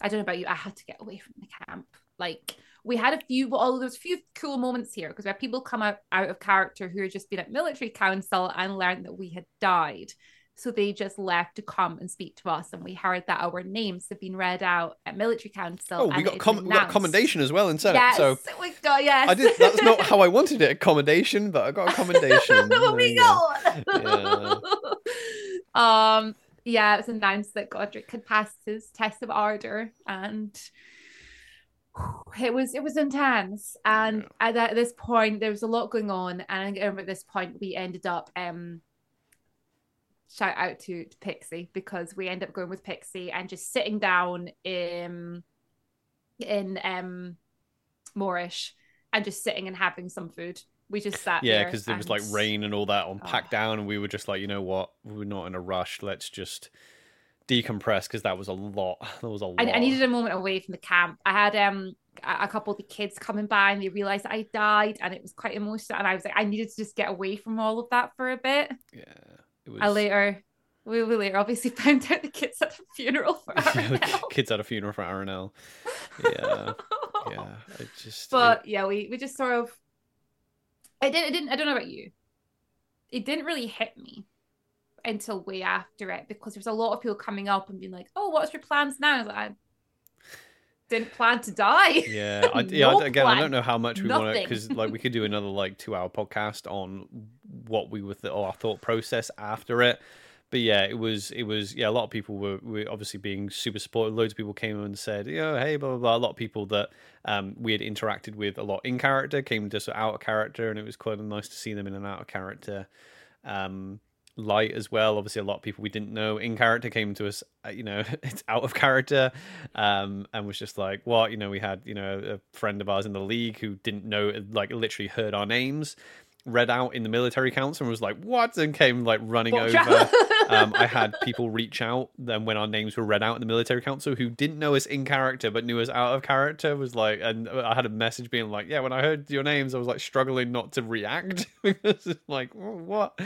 i don't know about you i had to get away from the camp. Like we had a few well there's a few cool moments here because we had people come out, out of character who had just been at military council and learned that we had died so they just left to come and speak to us and we heard that our names have been read out at military council oh, we and got com- we got commendation as well instead. Yes So we got yes I did. That's not how I wanted it. Accommodation, but I got accommodation. There we you go. got um yeah it was announced that godric had passed his test of ardor and it was it was intense and at, at this point there was a lot going on and I remember at this point we ended up um shout out to, to pixie because we end up going with pixie and just sitting down in in um moorish and just sitting and having some food we just sat Yeah, because there was like rain and all that on Oh. packed down, and we were just like, you know what, we're not in a rush. Let's just decompress because that was a lot. That was a lot. I, I needed a moment away from the camp. I had um a couple of the kids coming by and they realized that I died and it was quite emotional. And I was like, I needed to just get away from all of that for a bit. Yeah, was. I later, we, we later obviously found out the kids at a funeral for yeah, the kids at a funeral for Aranel. Yeah, yeah, it just. but yeah, we we just sort of. I didn't. I didn't. I don't know about you. It didn't really hit me until way after it because there's a lot of people coming up and being like, "Oh, what's your plans now?" I, was like, I didn't plan to die. Yeah, I, yeah. No I- again, I don't know how much we want to because like we could do another like two-hour podcast on what we were th- or our thought process after it. But yeah, it was it was yeah. A lot of people were, were obviously being super supportive. Loads of people came and said, "Yeah, hey, blah blah blah." A lot of people that um, we had interacted with a lot in character came just out of character, and it was quite nice to see them in an out of character um, light as well. Obviously, a lot of people we didn't know in character came to us, uh, you know, it's out of character, um, and was just like, what? You know, we had you know a friend of ours in the league who didn't know, like, literally heard our names read out in the military council and was like, what? And came like running Watch over. um, I had people reach out then when our names were read out in the military council who didn't know us in character but knew us out of character. Was like, and I had a message being like, yeah, when I heard your names, I was like struggling not to react because it's like, "Oh, what?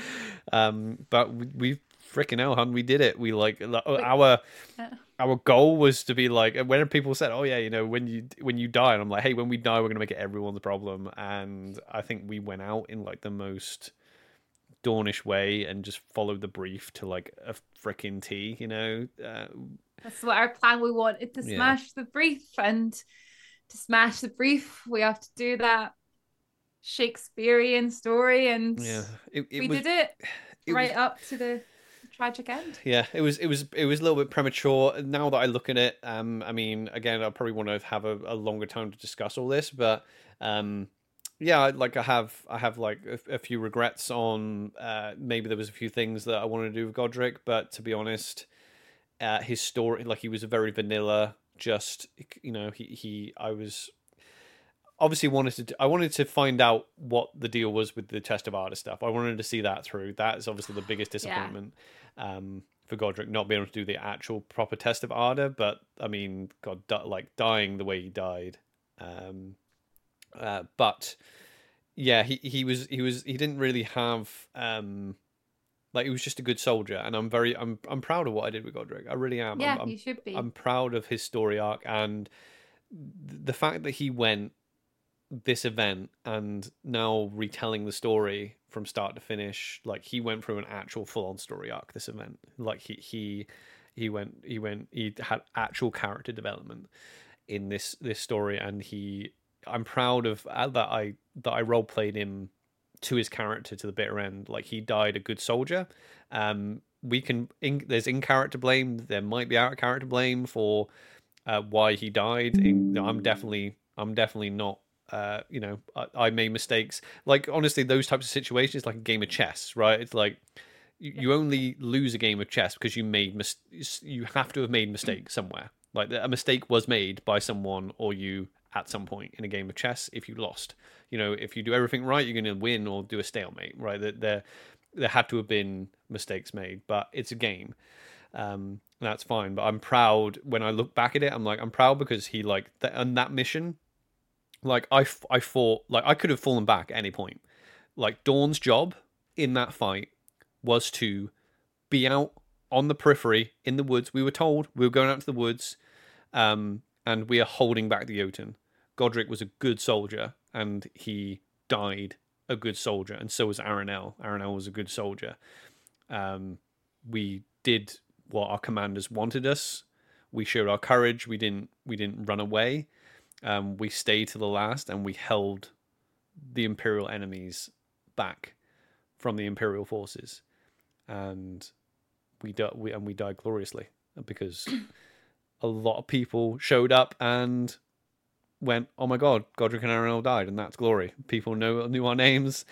Um, but we, we freaking hell, hun, we did it. We like like, our Yeah. Our goal was to be like when people said, "Oh yeah, you know, when you when you die," and I'm like, "Hey, when we die, we're gonna make it everyone's problem." And I think we went out in like the most Dawnish way and just followed the brief to like a freaking T. You know, uh, That's what our plan. We wanted to Yeah. smash the brief, and to smash the brief, we have to do that Shakespearean story, and yeah, it, it we was did it, it right was- up to the tragic end. Yeah, it was it was it was a little bit premature. Now that I look at it, um, I mean, again, I probably want to have a, a longer time to discuss all this, but um, yeah, like I have I have like a, a few regrets on uh, maybe there was a few things that I wanted to do with Godric, but to be honest, uh, his story, like he was a very vanilla. Just you know, he he I was obviously wanted to I wanted to find out what the deal was with the test of artist stuff. I wanted to see that through. That is obviously the biggest disappointment um, for Godric not being able to do the actual proper test of Ardor. But I mean, God, like dying the way he died. Um, uh, but yeah, he he was he was he didn't really have um, like he was just a good soldier, and I'm very I'm I'm proud of what I did with Godric. I really am. yeah, I'm, I'm you should be. I'm proud of his story arc and th- the fact that he went this event and now retelling the story from start to finish like he went through an actual full-on story arc this event. Like he he he went he went he had actual character development in this this story and he i'm proud of uh, that i that i role played him to his character to the bitter end. Like he died a good soldier. Um we can in, there's in character blame there might be out of character blame for uh, why he died. In, i'm definitely i'm definitely not uh, you know, I, I made mistakes. Like honestly, those types of situations, like a game of chess, right? It's like you, you only lose a game of chess because you made mis- you have to have made mistakes somewhere. Like a mistake was made by someone or you at some point in a game of chess. If you lost, you know, if you do everything right, you're going to win or do a stalemate, right? That there there had to have been mistakes made, but it's a game. Um, that's fine. But I'm proud when I look back at it. I'm like, I'm proud because he like th- on that mission like I, I fought like I could have fallen back at any point. Like Dawn's job in that fight was to be out on the periphery in the woods. We were told we were going out to the woods, um, and we are holding back the Jotun. Godric was a good soldier, and he died a good soldier, and so was Aranel. Aranel was a good soldier. Um, we did what our commanders wanted us. We showed our courage. We didn't. We didn't run away. Um, we stayed to the last, and we held the imperial enemies back from the imperial forces, and we di- we and we died gloriously because a lot of people showed up and went, "Oh my God, Godric and Aranel died, and that's glory." People know knew our names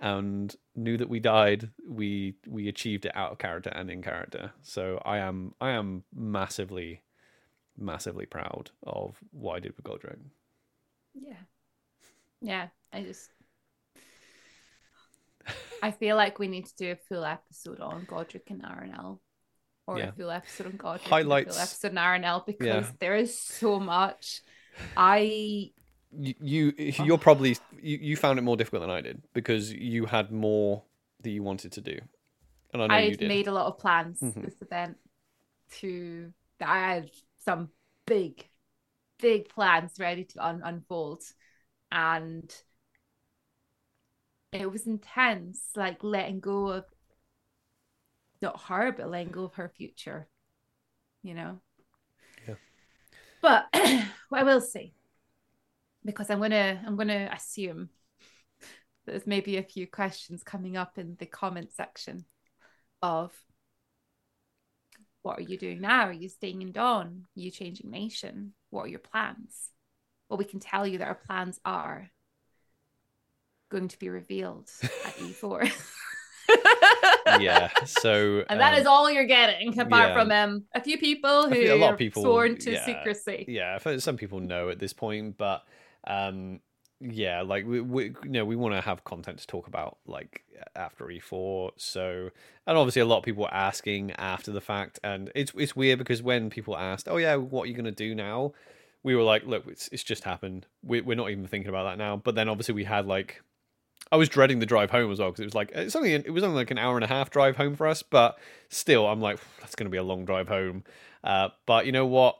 and knew that we died. We we achieved it out of character and in character. So I am I am massively massively proud of what I did with Godric. Yeah. Yeah. I just I feel like we need to do a full episode on Godric and Aranel. Or Yeah. a full episode on Godric Highlights- and a full episode on Aranel because Yeah. there is so much. I You, you you're probably you, you found it more difficult than I did because you had more that you wanted to do, and I know I'd did. made a lot of plans Mhm. this event to I had some big big plans ready to un- unfold, and it was intense, like letting go of not her, but letting go of her future. You know. Yeah. But what I will say, because I'm gonna I'm gonna assume there's maybe a few questions coming up in the comment section of what are you doing now? Are you staying in Dawn? Are you changing nation? What are your plans? Well, we can tell you that our plans are going to be revealed at E4. yeah. So and that um, is all you're getting, apart yeah. from um, a few people who a lot of are people- sworn to yeah. secrecy. yeah some people know at this point but um yeah like we, we you know we want to have content to talk about like after e4 so and obviously a lot of people are asking after the fact and it's it's weird because when people asked oh yeah what are you going to do now we were like look it's, it's just happened we, we're not even thinking about that now but then obviously we had like I was dreading the drive home as well because it was like it's only it was only like an hour and a half drive home for us, but still, I'm like that's going to be a long drive home. Uh, but you know what?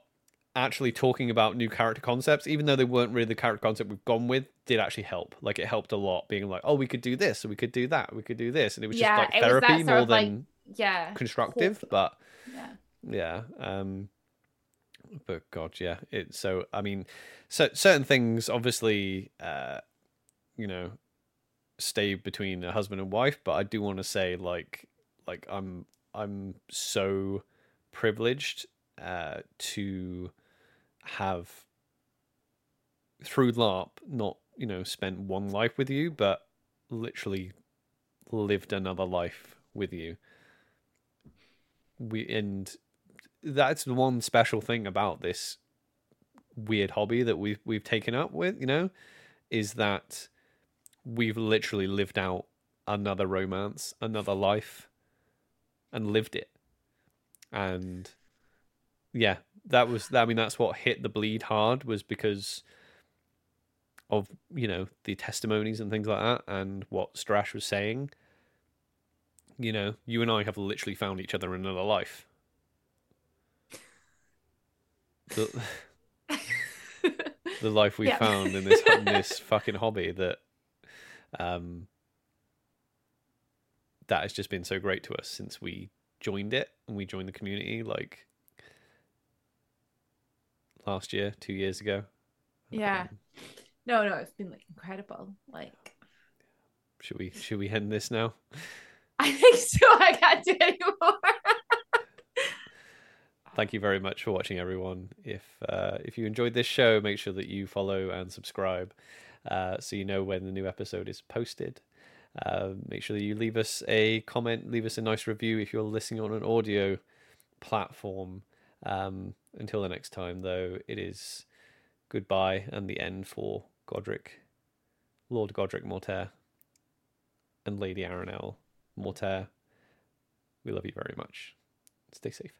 Actually, talking about new character concepts, even though they weren't really the character concept we've gone with, did actually help. Like it helped a lot. Being like, oh, we could do this, we could do that, we could do this, and it was Yeah, just like it was that therapy more of, like, than Yeah. constructive. But Yeah. yeah um but god yeah it so i mean so certain things obviously uh you know stay between a husband and wife but i do want to say like like i'm i'm so privileged uh to have through larp not you know spent one life with you but literally lived another life with you we and that's the one special thing about this weird hobby that we've we've taken up with, you know, is that we've literally lived out another romance, another life, and lived it. And yeah, that was I mean that's what hit the bleed hard was because of you know the testimonies and things like that and what Starash was saying. You know, you and I have literally found each other in another life. The, the life we Yeah. found in this in this fucking hobby that um that has just been so great to us since we joined it and we joined the community like last year, two years ago. Yeah. Um, No, no, it's been like incredible. Like should we should we end this now? I think so. I can't do anymore. Thank you very much for watching, everyone. If uh, if you enjoyed this show, make sure that you follow and subscribe, uh, so you know when the new episode is posted. Uh, make sure that you leave us a comment, leave us a nice review if you're listening on an audio platform. Um, until the next time, though, it is goodbye and the end for Godric, Lord Godric Mortaire, and Lady Aranel Mortaire. We love you very much. Stay safe.